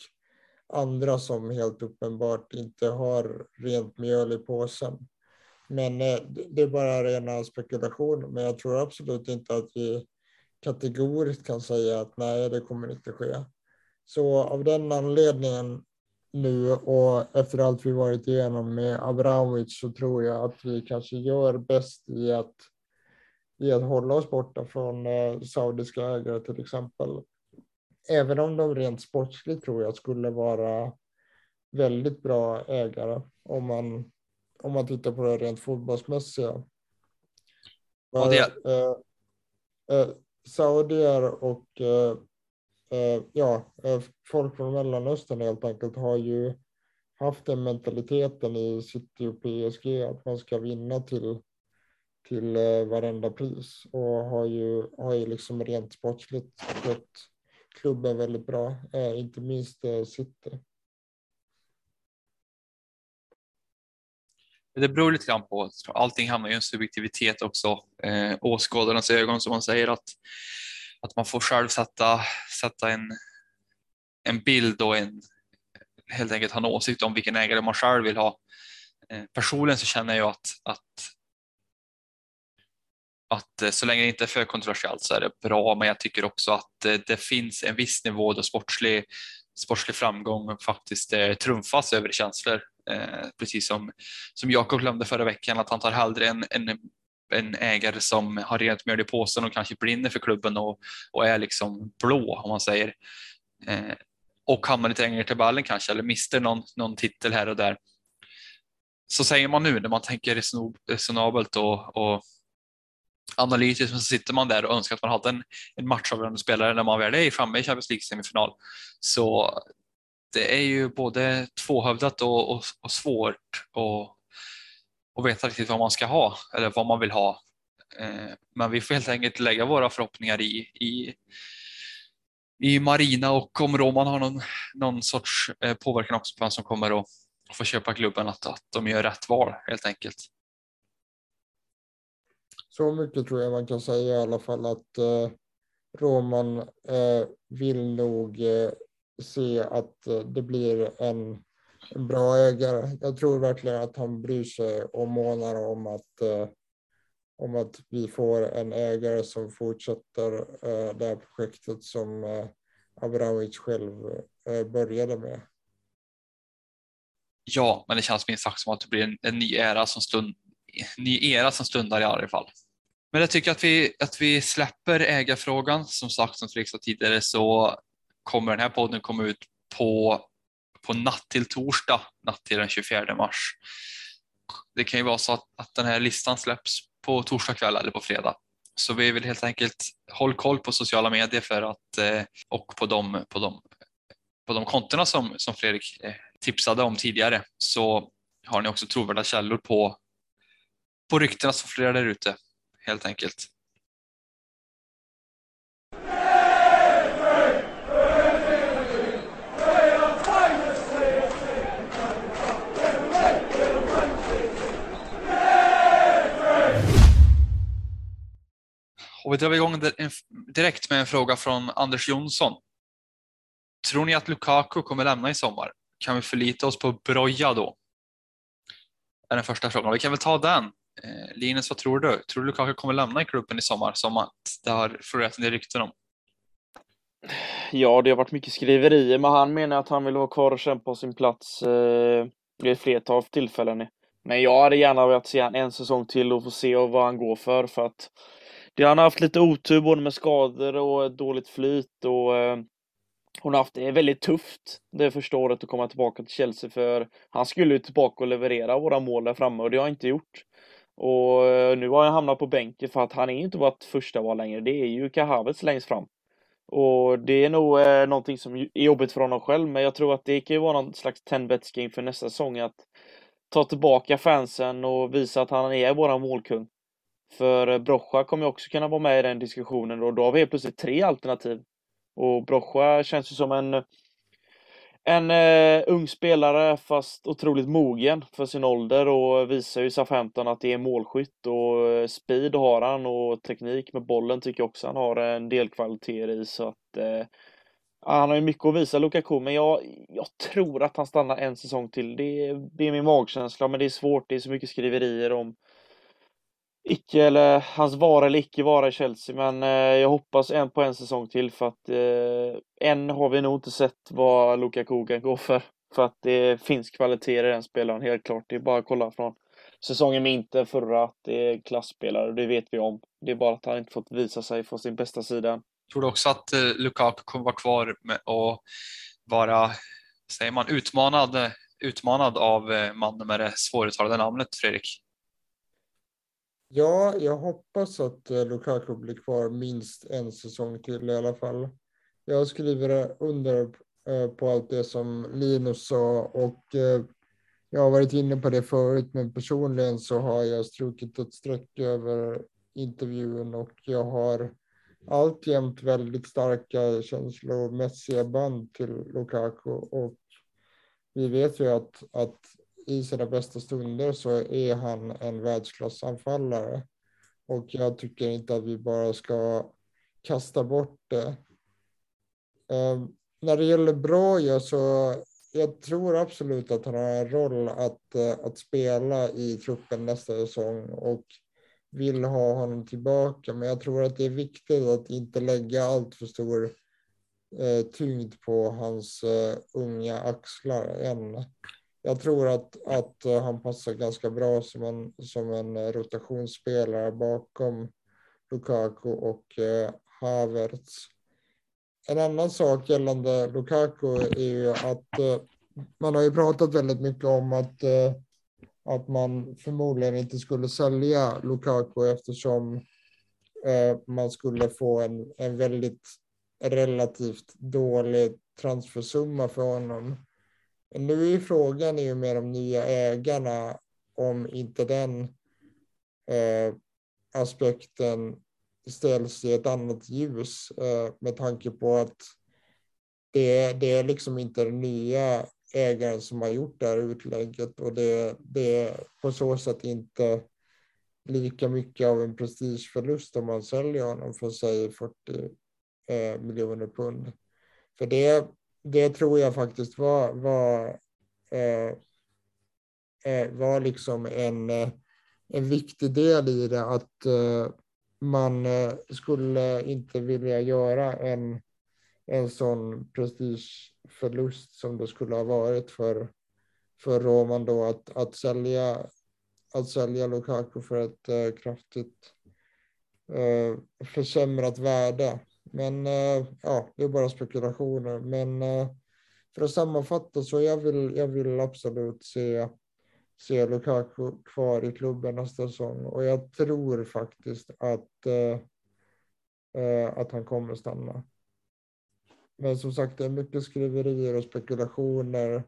andra som helt uppenbart inte har rent mjöl i påsen. Men eh, det är bara rena spekulationer. Men jag tror absolut inte att vi kategoriskt kan säga att nej, det kommer inte ske. Så av den anledningen nu och efter allt vi varit igenom med Abramovic så tror jag att vi kanske gör bäst i att i att hålla oss borta från eh, saudiska ägare till exempel. Även om de rent sportsligt tror jag skulle vara väldigt bra ägare om man, om man tittar på det rent fotbollsmässiga. Och det... eh, eh, saudier och eh, eh ja, eh, folk från Mellanöstern helt enkelt har ju haft den mentaliteten i City och PSG att man ska vinna till till eh, varenda pris och har ju, har ju liksom rent sportsligt skött klubben väldigt bra, eh, inte minst eh, City. Det beror lite grann på, allting hamnar ju i en subjektivitet också, eh, åskådarnas ögon som man säger att, att man får själv sätta, sätta en, en bild och en, helt enkelt ha en åsikt om vilken ägare man själv vill ha. Eh, personligen så känner jag att, att att eh, så länge det inte är för kontroversiellt så är det bra, men jag tycker också att eh, det finns en viss nivå då sportslig, sportslig framgång faktiskt eh, trumfas över känslor. precis som, som Jakob glömde förra veckan, att han tar hellre en, en, en ägare som har rent mjöl i påsen och kanske brinner för klubben och, och är liksom blå om man säger. och hamnar lite längre till ballen kanske eller mister någon, någon titel här och där. Så säger man nu när man tänker resonabelt och, och analytiskt, men så sitter man där och önskar att man hade en, en matchavgörande spelare när man väl är framme i Champions League semifinal. Så det är ju både tvåhövdat och, och, och svårt att, och veta riktigt vad man ska ha eller vad man vill ha. Eh, men vi får helt enkelt lägga våra förhoppningar i, i, i Marina och om Roman har någon, någon sorts eh, påverkan också på vem som kommer att få köpa klubben, att, att de gör rätt val helt enkelt. Så mycket tror jag man kan säga i alla fall att eh, Roman eh, vill nog eh, se att eh, det blir en, en, bra ägare. Jag tror verkligen att han bryr sig och månar om att, eh, om att vi får en ägare som fortsätter eh, det här projektet som eh, Abramovic själv eh, började med. Ja, men det känns minst sagt som att det blir en, en ny era som stund, ny era som stundar i alla fall. Men jag tycker att vi, att vi släpper ägarfrågan. Som sagt, som Fredrik sa tidigare, så kommer den här podden komma ut på, på natt till torsdag, natt till den 24 mars. Det kan ju vara så att, att den här listan släpps på torsdag kväll eller på fredag. Så vi vill helt enkelt hålla koll på sociala medier för att, eh, och på de, på de, på de kontona som, som Fredrik eh, tipsade om tidigare så har ni också trovärdiga källor på, på ryktena som florerar där ute helt enkelt. Och vi drar igång direkt med en fråga från Anders Jonsson. Tror ni att Lukaku kommer lämna i sommar? Kan vi förlita oss på Broja då? är den första frågan. Vi kan väl ta den. Eh, Linus, vad tror du? Tror du Lukaku kommer lämna i klubben i sommar som att det har florerat en del rykten om? Ja, det har varit mycket skriverier, men han menar att han vill vara kvar och kämpa på sin plats eh, vid ett flertal tillfällen. Men jag hade gärna velat se han en säsong till och få se vad han går för, för att det, han har haft lite otur både med skador och dåligt flyt och eh, hon har haft det väldigt tufft det första året att komma tillbaka till Chelsea för han skulle ju tillbaka och leverera våra mål där framme och det har han inte gjort. Och eh, nu har han hamnat på bänken för att han är inte vårt första val längre. Det är ju Kahavets längst fram. Och det är nog eh, någonting som är jobbigt för honom själv, men jag tror att det kan ju vara någon slags 10 inför nästa säsong att ta tillbaka fansen och visa att han är våran målkung. För eh, Brocha kommer ju också kunna vara med i den diskussionen och då har vi helt plötsligt tre alternativ. Och Brocha känns ju som en en eh, ung spelare fast otroligt mogen för sin ålder och visar ju Southampton att det är målskytt och eh, speed har han och teknik med bollen tycker jag också han har en del kvaliteter i så att eh, han har ju mycket att visa Lukaku men jag, jag tror att han stannar en säsong till. Det, det är min magkänsla men det är svårt, det är så mycket skriverier om icke eller hans vara eller icke vara i Chelsea. Men eh, jag hoppas en på en säsong till för att eh, än har vi nog inte sett vad Lukaku kan gå för. För att det finns kvaliteter i den spelaren helt klart. Det är bara att kolla från säsongen med Inter förra att det är klassspelare. Det vet vi om. Det är bara att han inte fått visa sig från sin bästa sida. Tror du också att eh, Lukaku kommer vara kvar med och vara, säger man, utmanad, utmanad av eh, mannen med det svåruttalade namnet Fredrik? Ja, jag hoppas att eh, Lukaku blir kvar minst en säsong till i alla fall. Jag skriver under eh, på allt det som Linus sa och eh, jag har varit inne på det förut, men personligen så har jag strukit ett streck över intervjun och jag har alltjämt väldigt starka känslomässiga band till Lukaku och vi vet ju att, att i sina bästa stunder så är han en världsklassanfallare. Och jag tycker inte att vi bara ska kasta bort det. Eh, när det gäller Broja så jag tror absolut att han har en roll att, eh, att spela i truppen nästa säsong och vill ha honom tillbaka. Men jag tror att det är viktigt att inte lägga allt för stor eh, tyngd på hans eh, unga axlar än jag tror att, att eh, han passar ganska bra som en, som en eh, rotationsspelare bakom Lukaku och eh, Havertz. en annan sak gällande Lukaku är ju att eh, man har ju pratat väldigt mycket om att, eh, att man förmodligen inte skulle sälja Lukaku eftersom eh, man skulle få en, en väldigt relativt dålig transfersumma för honom. Nu är frågan ju med de nya ägarna om inte den eh, aspekten ställs i ett annat ljus eh, med tanke på att det, det är liksom inte den nya ägaren som har gjort det här utlägget och det, det är på så sätt inte lika mycket av en prestigeförlust om man säljer honom för säg 40 eh, miljoner pund. För det, det tror jag faktiskt var, var, eh, eh var liksom en, eh, en viktig del i det att eh, man eh, skulle inte vilja göra en, en sån prestigeförlust som det skulle ha varit för, för Roman då att, att, sälja, att sälja Lukaku för ett eh, kraftigt eh, försämrat värde. Men eh, ja, det är bara spekulationer. Men eh, för att sammanfatta så jag vill jag vill absolut se se Lukaku kvar i klubben nästa säsong och jag tror faktiskt att, eh, att han kommer stanna. Men som sagt, det är mycket skriverier och spekulationer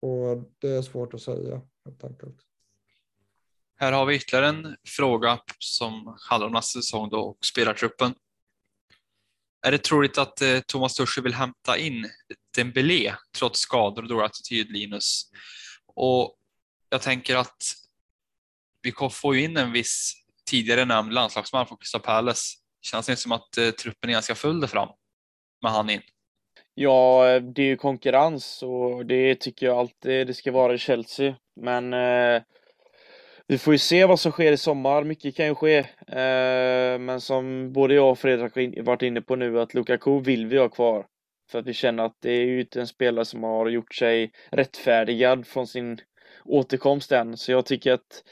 och det är svårt att säga helt enkelt. Här har vi ytterligare en fråga som handlar om nästa säsong då och spelartruppen. Är det troligt att eh, Thomas Tursche vill hämta in Dembélé trots skador och dålig attityd, Linus? Och jag tänker att vi får ju in en viss tidigare nämnd landslagsman från Crystal Palace. Känns det inte som att eh, truppen är ganska full där fram med han in? Ja, det är ju konkurrens och det tycker jag alltid det ska vara i Chelsea. Men eh, vi får ju se vad som sker i sommar. Mycket kan ju ske. Eh, men som både jag och Fredrik har varit inne på nu att Lukaku vill vi ha kvar. För att vi känner att det är ju inte en spelare som har gjort sig rättfärdigad från sin återkomst än. Så jag tycker att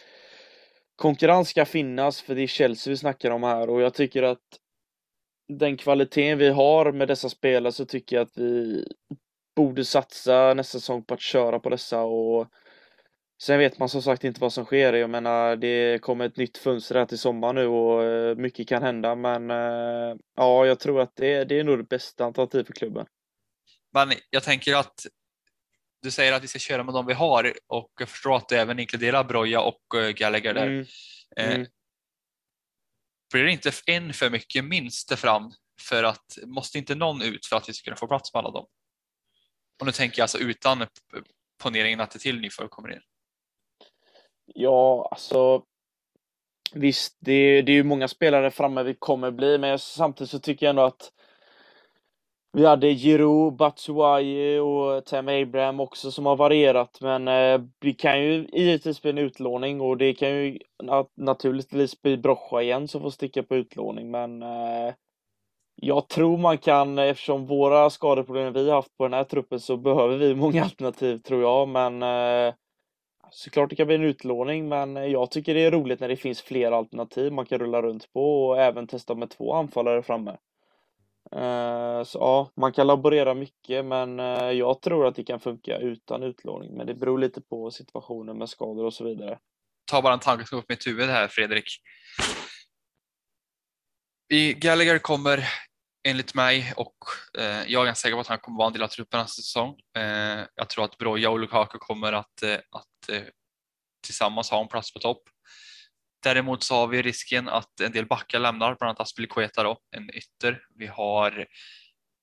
konkurrens ska finnas för det är Chelsea vi snackar om här och jag tycker att den kvaliteten vi har med dessa spelare så tycker jag att vi borde satsa nästa säsong på att köra på dessa och sen vet man som sagt inte vad som sker. Jag menar, det kommer ett nytt fönster här till sommar nu och eh, mycket kan hända men eh, ja, jag tror att det, det är nog det bästa alternativet för klubben. Men jag tänker att du säger att vi ska köra med de vi har och jag förstår att du även inkluderar Broja och eh, Gallagher där. Mm. Mm. Blir det inte en för mycket minst fram för att måste inte någon ut för att vi ska kunna få plats med alla dem? Och nu tänker jag alltså utan poneringen att det till nyförvärv kommer in. Ja, alltså visst, det, det är ju många spelare framme vi kommer bli, men samtidigt så tycker jag ändå att vi hade Giroud, Batshuayi och Tam Abraham också som har varierat men eh, det kan ju givetvis bli en utlåning och det kan ju nat naturligtvis bli Brocha igen som får sticka på utlåning men eh, jag tror man kan, eftersom våra skadeproblem vi har haft på den här truppen så behöver vi många alternativ tror jag men eh, såklart det kan bli en utlåning men jag tycker det är roligt när det finns fler alternativ man kan rulla runt på och även testa med två anfallare framme. Eh, så ja, man kan laborera mycket men eh, jag tror att det kan funka utan utlåning. Men det beror lite på situationen med skador och så vidare. Ta bara en tanke som upp mitt huvud här Fredrik. I Gallagher kommer enligt mig och eh, jag är ganska säker på att han kommer vara en del av truppen nästa säsong. Eh, jag tror att Broja och Lukaku kommer att, eh, att eh, tillsammans ha en plats på topp. Däremot så har vi risken att en del backar lämnar, bland annat Aspilicueta då, en ytter. Vi har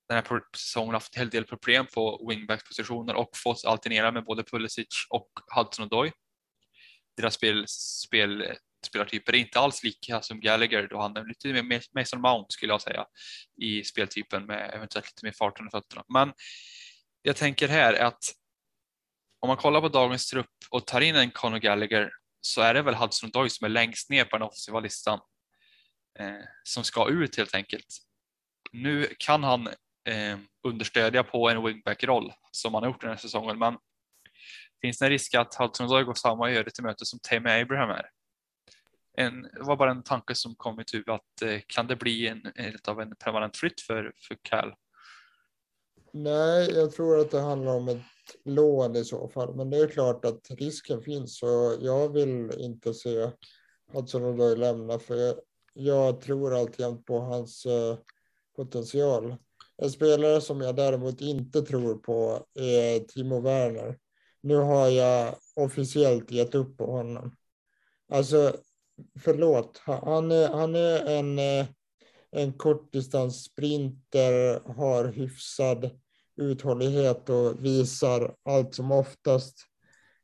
den här säsongen haft en hel del problem på wingback-positioner och fått alternera med både Pulisic och Hudson Odoi. Deras spel, spel, spelartyper är inte alls lika som Gallagher då han är lite mer Mason Mount skulle jag säga i speltypen med eventuellt lite mer fart under fötterna. Men jag tänker här att om man kollar på dagens trupp och tar in en Conor Gallagher så är det väl Hudson Doyle som är längst ner på den offensiva listan eh, som ska ut helt enkelt. Nu kan han eh, understödja på en wingback-roll som han har gjort den här säsongen, men finns det en risk att Hudson Doyle går samma öde till möte som Tammy Abraham är? En, var bara en tanke som kom i mitt huvud att eh, kan det bli en, en, av en permanent flytt för, för Cal? Nej, jag tror att det handlar om ett lån i så fall. Men det är klart att risken finns och jag vill inte se Hudson Odoi lämna för jag, jag tror alltjämt på hans eh, potential. En spelare som jag däremot inte tror på är Timo Werner. Nu har jag officiellt gett upp på honom. Alltså, förlåt, han är, han är en, eh, en kortdistanssprinter, har hyfsad uthållighet och visar allt som oftast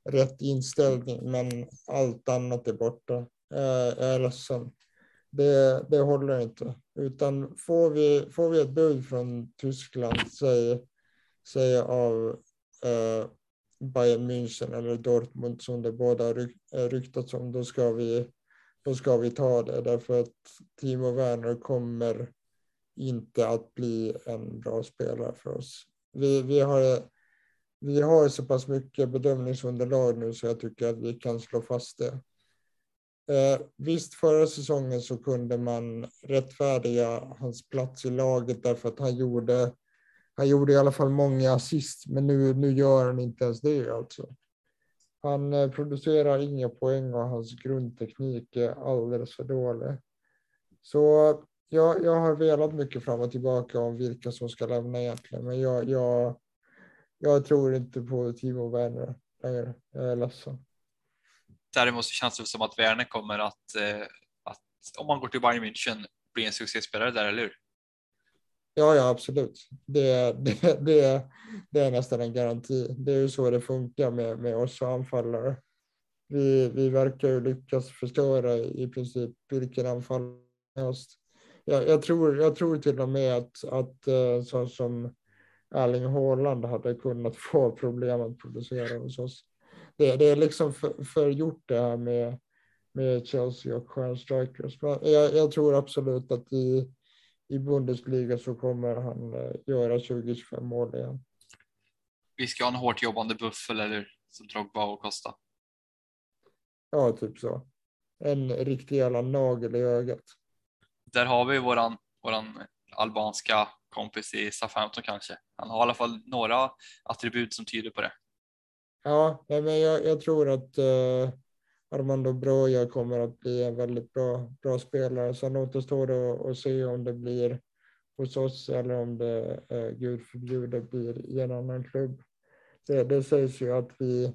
rätt inställning, men allt annat är borta. Eh, jag är ledsen. Det, det håller inte. Utan får vi, får vi ett bud från Tyskland, säg, säg av eh, Bayern München eller Dortmund som det båda eh, ryktats om, då ska, vi, då ska vi ta det. Därför att Timo Werner kommer inte att bli en bra spelare för oss. Vi, vi, har, vi har så pass mycket bedömningsunderlag nu så jag tycker att vi kan slå fast det. Eh, visst, förra säsongen så kunde man rättfärdiga hans plats i laget därför att han gjorde, han gjorde i alla fall många assist, men nu, nu gör han inte ens det alltså. Han eh, producerar inga poäng och hans grundteknik är alldeles för dålig. Så jag, jag har velat mycket fram och tillbaka om vilka som ska lämna egentligen, men jag, jag, jag tror inte på Timo Werner längre. Jag är ledsen. Däremot så känns det som att Werner kommer att, eh, att om man går till Bayern München, bli en succéspelare där, eller hur? Ja, ja, absolut. Det, det, det, det är nästan en garanti. Det är ju så det funkar med, med oss anfallare. Vi, vi verkar ju lyckas förstöra i princip vilken anfall helst. Jag, jag, tror, jag tror till och med att, att eh, så som Erling Haaland hade kunnat få problem att producera hos oss det, det är liksom för, förgjort det här med, med Chelsea och stjärnstrikers. Men jag, jag tror absolut att i, i Bundesliga så kommer han eh, göra 20-25 mål igen. Vi ska ha en hårt jobbande buffel eller som Drogba och Costa. Ja, typ så. En riktig jävla nagel i ögat. Där har vi våran, våran albanska kompis i Southampton kanske. Han har i alla fall några attribut som tyder på det. Ja, men jag, jag tror att uh, Armando Broja kommer att bli en väldigt bra, bra spelare. Sen återstår det att se om det blir hos oss eller om det, eh, gud förbjude, blir i en annan klubb. Det, det sägs ju att vi,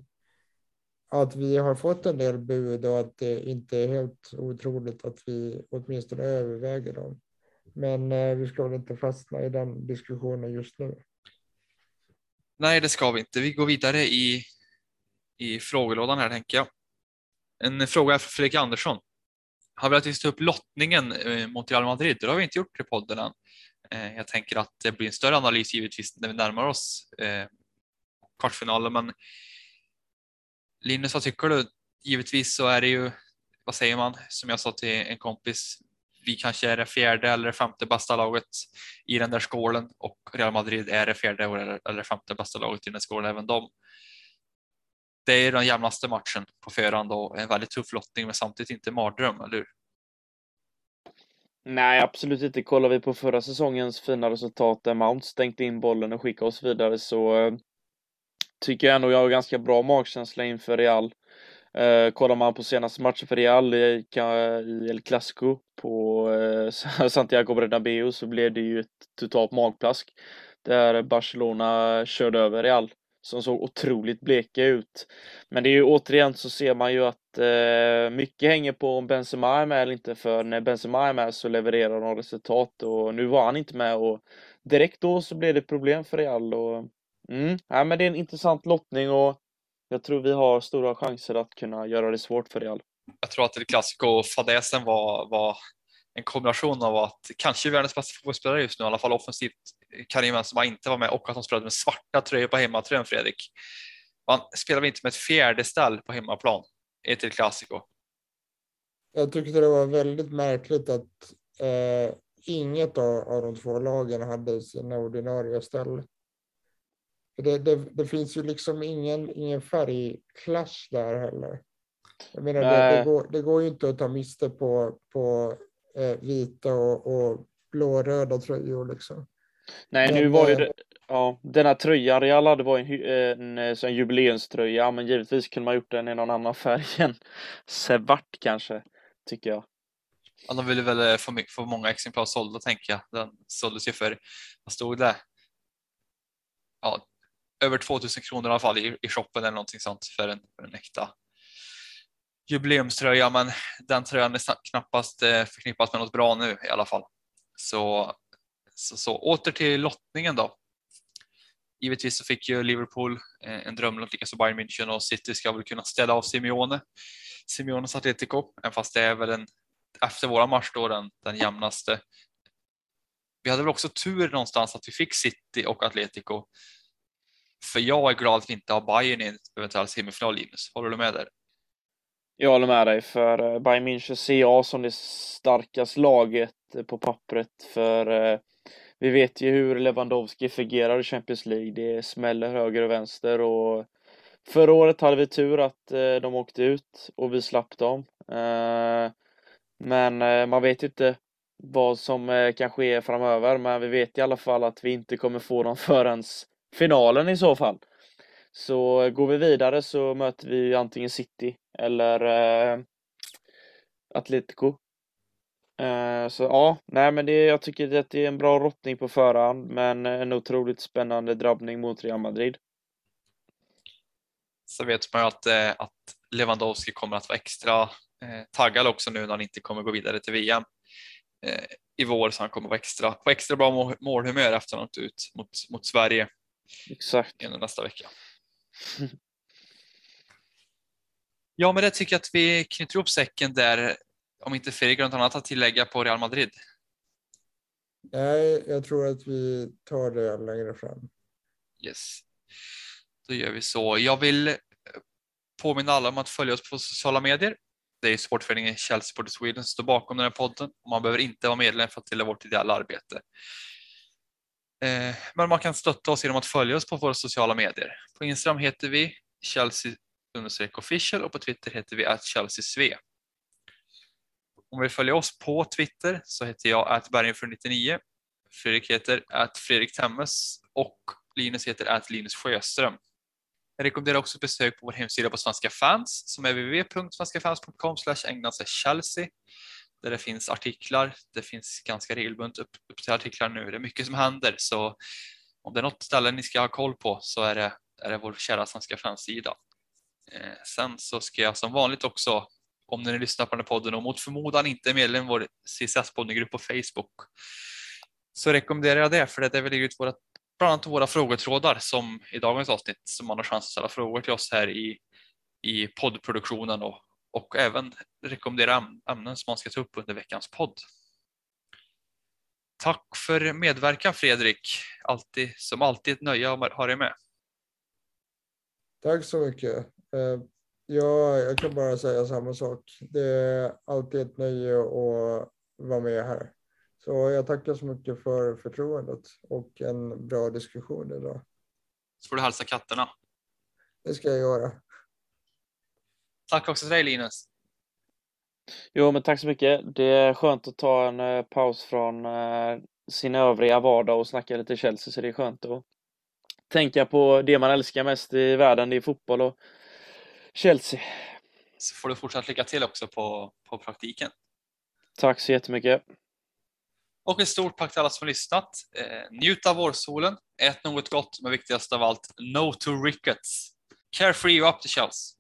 att vi har fått en del bud och att det inte är helt otroligt att vi åtminstone överväger dem. Men eh, vi ska väl inte fastna i den diskussionen just nu. Nej, det ska vi inte. Vi går vidare i i frågelådan här tänker jag. En fråga från Fredrik Andersson. Har vi att ta upp lottningen eh, mot Real Madrid? Det har vi inte gjort i podden än. Eh, jag tänker att det blir en större analys givetvis när vi närmar oss eh, kvartsfinalen, men Linus, vad tycker du? Givetvis så är det ju, vad säger man, som jag sa till en kompis, vi kanske är det fjärde eller femte bästa laget i den där skålen och Real Madrid är det fjärde eller femte bästa laget i den skålen, även de det är den jämnaste matchen på förhand och en väldigt tuff lottning, men samtidigt inte mardröm, eller hur? Nej, absolut inte. Kollar vi på förra säsongens fina resultat där Mount stängde in bollen och skickade oss vidare så eh, tycker jag ändå jag har ganska bra magkänsla inför Real. Eh, kollar man på senaste matchen för Real i, i El Clasico på eh, Santiago Bernabéu så blev det ju ett totalt magplask där Barcelona körde över Real som såg otroligt bleka ut. Men det är ju återigen så ser man ju att eh, mycket hänger på om Benzema är med eller inte, för när Benzema är med så levererar de resultat. Och nu var han inte med och direkt då så blev det problem för Real. Och mm, ja, men det är en intressant lottning. Och jag tror vi har stora chanser att kunna göra det svårt för Real. Jag tror att det klassiska och fadäsen var, var en kombination av att kanske världens bästa fotbollsspelare just nu, i alla fall offensivt, Karim Benzema inte var med och att de spelade med svarta tröjor på hemmatröjan, Fredrik. Man spelar inte med ett fjärde ställ på hemmaplan i ett Clasico. Jag tyckte det var väldigt märkligt att eh, inget av, av de två lagen hade sina ordinarie ställ. Det, det, det, finns ju liksom ingen, ingen färgklash där heller. Jag menar, det, det, går, det går ju inte att ta miste på, på eh, vita och, och blå-röda tröjor liksom. Nej, Men, nu var ju det, ja, den här tröjan Real hade var en, en, en, en jubileumströja, men givetvis kunde man gjort den i någon annan färg än svart kanske, tycker jag. Ja, de ville väl få, få många exemplar sålda tänker jag. Den såldes ju för, vad stod det? Ja, över 2000 kronor i alla fall i, i shoppen eller någonting sånt för en, för en äkta jubileumströja. Men den tröjan är knappast eh, förknippas med något bra nu i alla fall. Så, så, så åter till lottningen då. Givetvis så fick ju Liverpool eh, en drömlott, likaså alltså Bayern München och City ska väl kunna ställa av Simeone. Simeones Atletico, även fast det är väl en efter våra match då den, den jämnaste. Vi hade väl också tur någonstans att vi fick City och Atletico. För jag är glad att vi inte har Bayern i en eventuell semifinal, Linus. Håller du med där? Jag håller med dig, för eh, Bayern München ser jag som det starkaste laget på pappret. För eh, vi vet ju hur Lewandowski fungerar i Champions League. Det smäller höger och vänster och förra året hade vi tur att eh, de åkte ut och vi slapp dem. Eh, men eh, man vet ju inte vad som kan ske framöver, men vi vet i alla fall att vi inte kommer få dem förrän finalen i så fall. Så går vi vidare så möter vi antingen City eller Atletico. Eh, så ja, nej men det, jag tycker att det är en bra rottning på förhand, men en otroligt spännande drabbning mot Real Madrid. Så vet man ju att, eh, att Lewandowski kommer att vara extra eh, taggad också nu när han inte kommer gå vidare till VM i vår så han kommer vara extra, på extra bra målhumör efter att han åkt ut mot, mot Sverige Exakt. igen nästa vecka. Ja, men det tycker jag att vi knyter ihop säcken där. Om inte Fredrik har något annat att tillägga på Real Madrid. Nej, jag tror att vi tar det längre fram. Yes, då gör vi så. Jag vill påminna alla om att följa oss på sociala medier. Det är sportföreningen Chelsea Sport Sweden som står bakom den här podden och man behöver inte vara medlem för att till vårt ideella arbete. Eh, men man kan stötta oss genom att följa oss på våra sociala medier. På Instagram heter vi Chelsea official och på Twitter heter vi Chelsea om vi följer oss på Twitter så heter jag atbergenför99. Fredrik heter att Fredrik Temmes och Linus heter att Linus Sjöström. Jag rekommenderar också besök på vår hemsida på Svenska fans som är www.svenskafans.com Chelsea där det finns artiklar. Det finns ganska regelbundet upp, upp till artiklar nu. Det är mycket som händer så om det är något ställe ni ska ha koll på så är det, är det vår kära Svenska fans-sida. Eh, sen så ska jag som vanligt också om ni lyssnar på den här podden och mot förmodan inte är medlem i vår CSS-poddgrupp på Facebook så rekommenderar jag det för det är väl ut våra bland annat våra frågetrådar som i dagens avsnitt som man har chans att ställa frågor till oss här i, i poddproduktionen och, och även rekommendera ämnen som man ska ta upp under veckans podd. Tack för medverkan Fredrik. Alltid, som alltid ett nöje att ha dig med. Tack så mycket. Eh, Eh, ja, jag kan bara säga samma sak. Det är alltid ett nöje att vara med här. Så jag tackar så mycket för förtroendet och en bra diskussion idag. Så får du hälsa katterna. Det ska jag göra. Tack också till dig Linus. Jo, men tack så mycket. Det är skönt att ta en uh, paus från uh, sin övriga vardag och snacka lite Chelsea, så det är skönt att tänka på det man älskar mest i världen, det är fotboll och Chelsea. Så får du fortsatt lycka till också på, på praktiken. Tack så jättemycket. Och ett stort tack till alla som lyssnat. Eh, njut av vårsolen, ät något gott, men viktigast av allt, no to rickets. Carefree och up to Chelsea.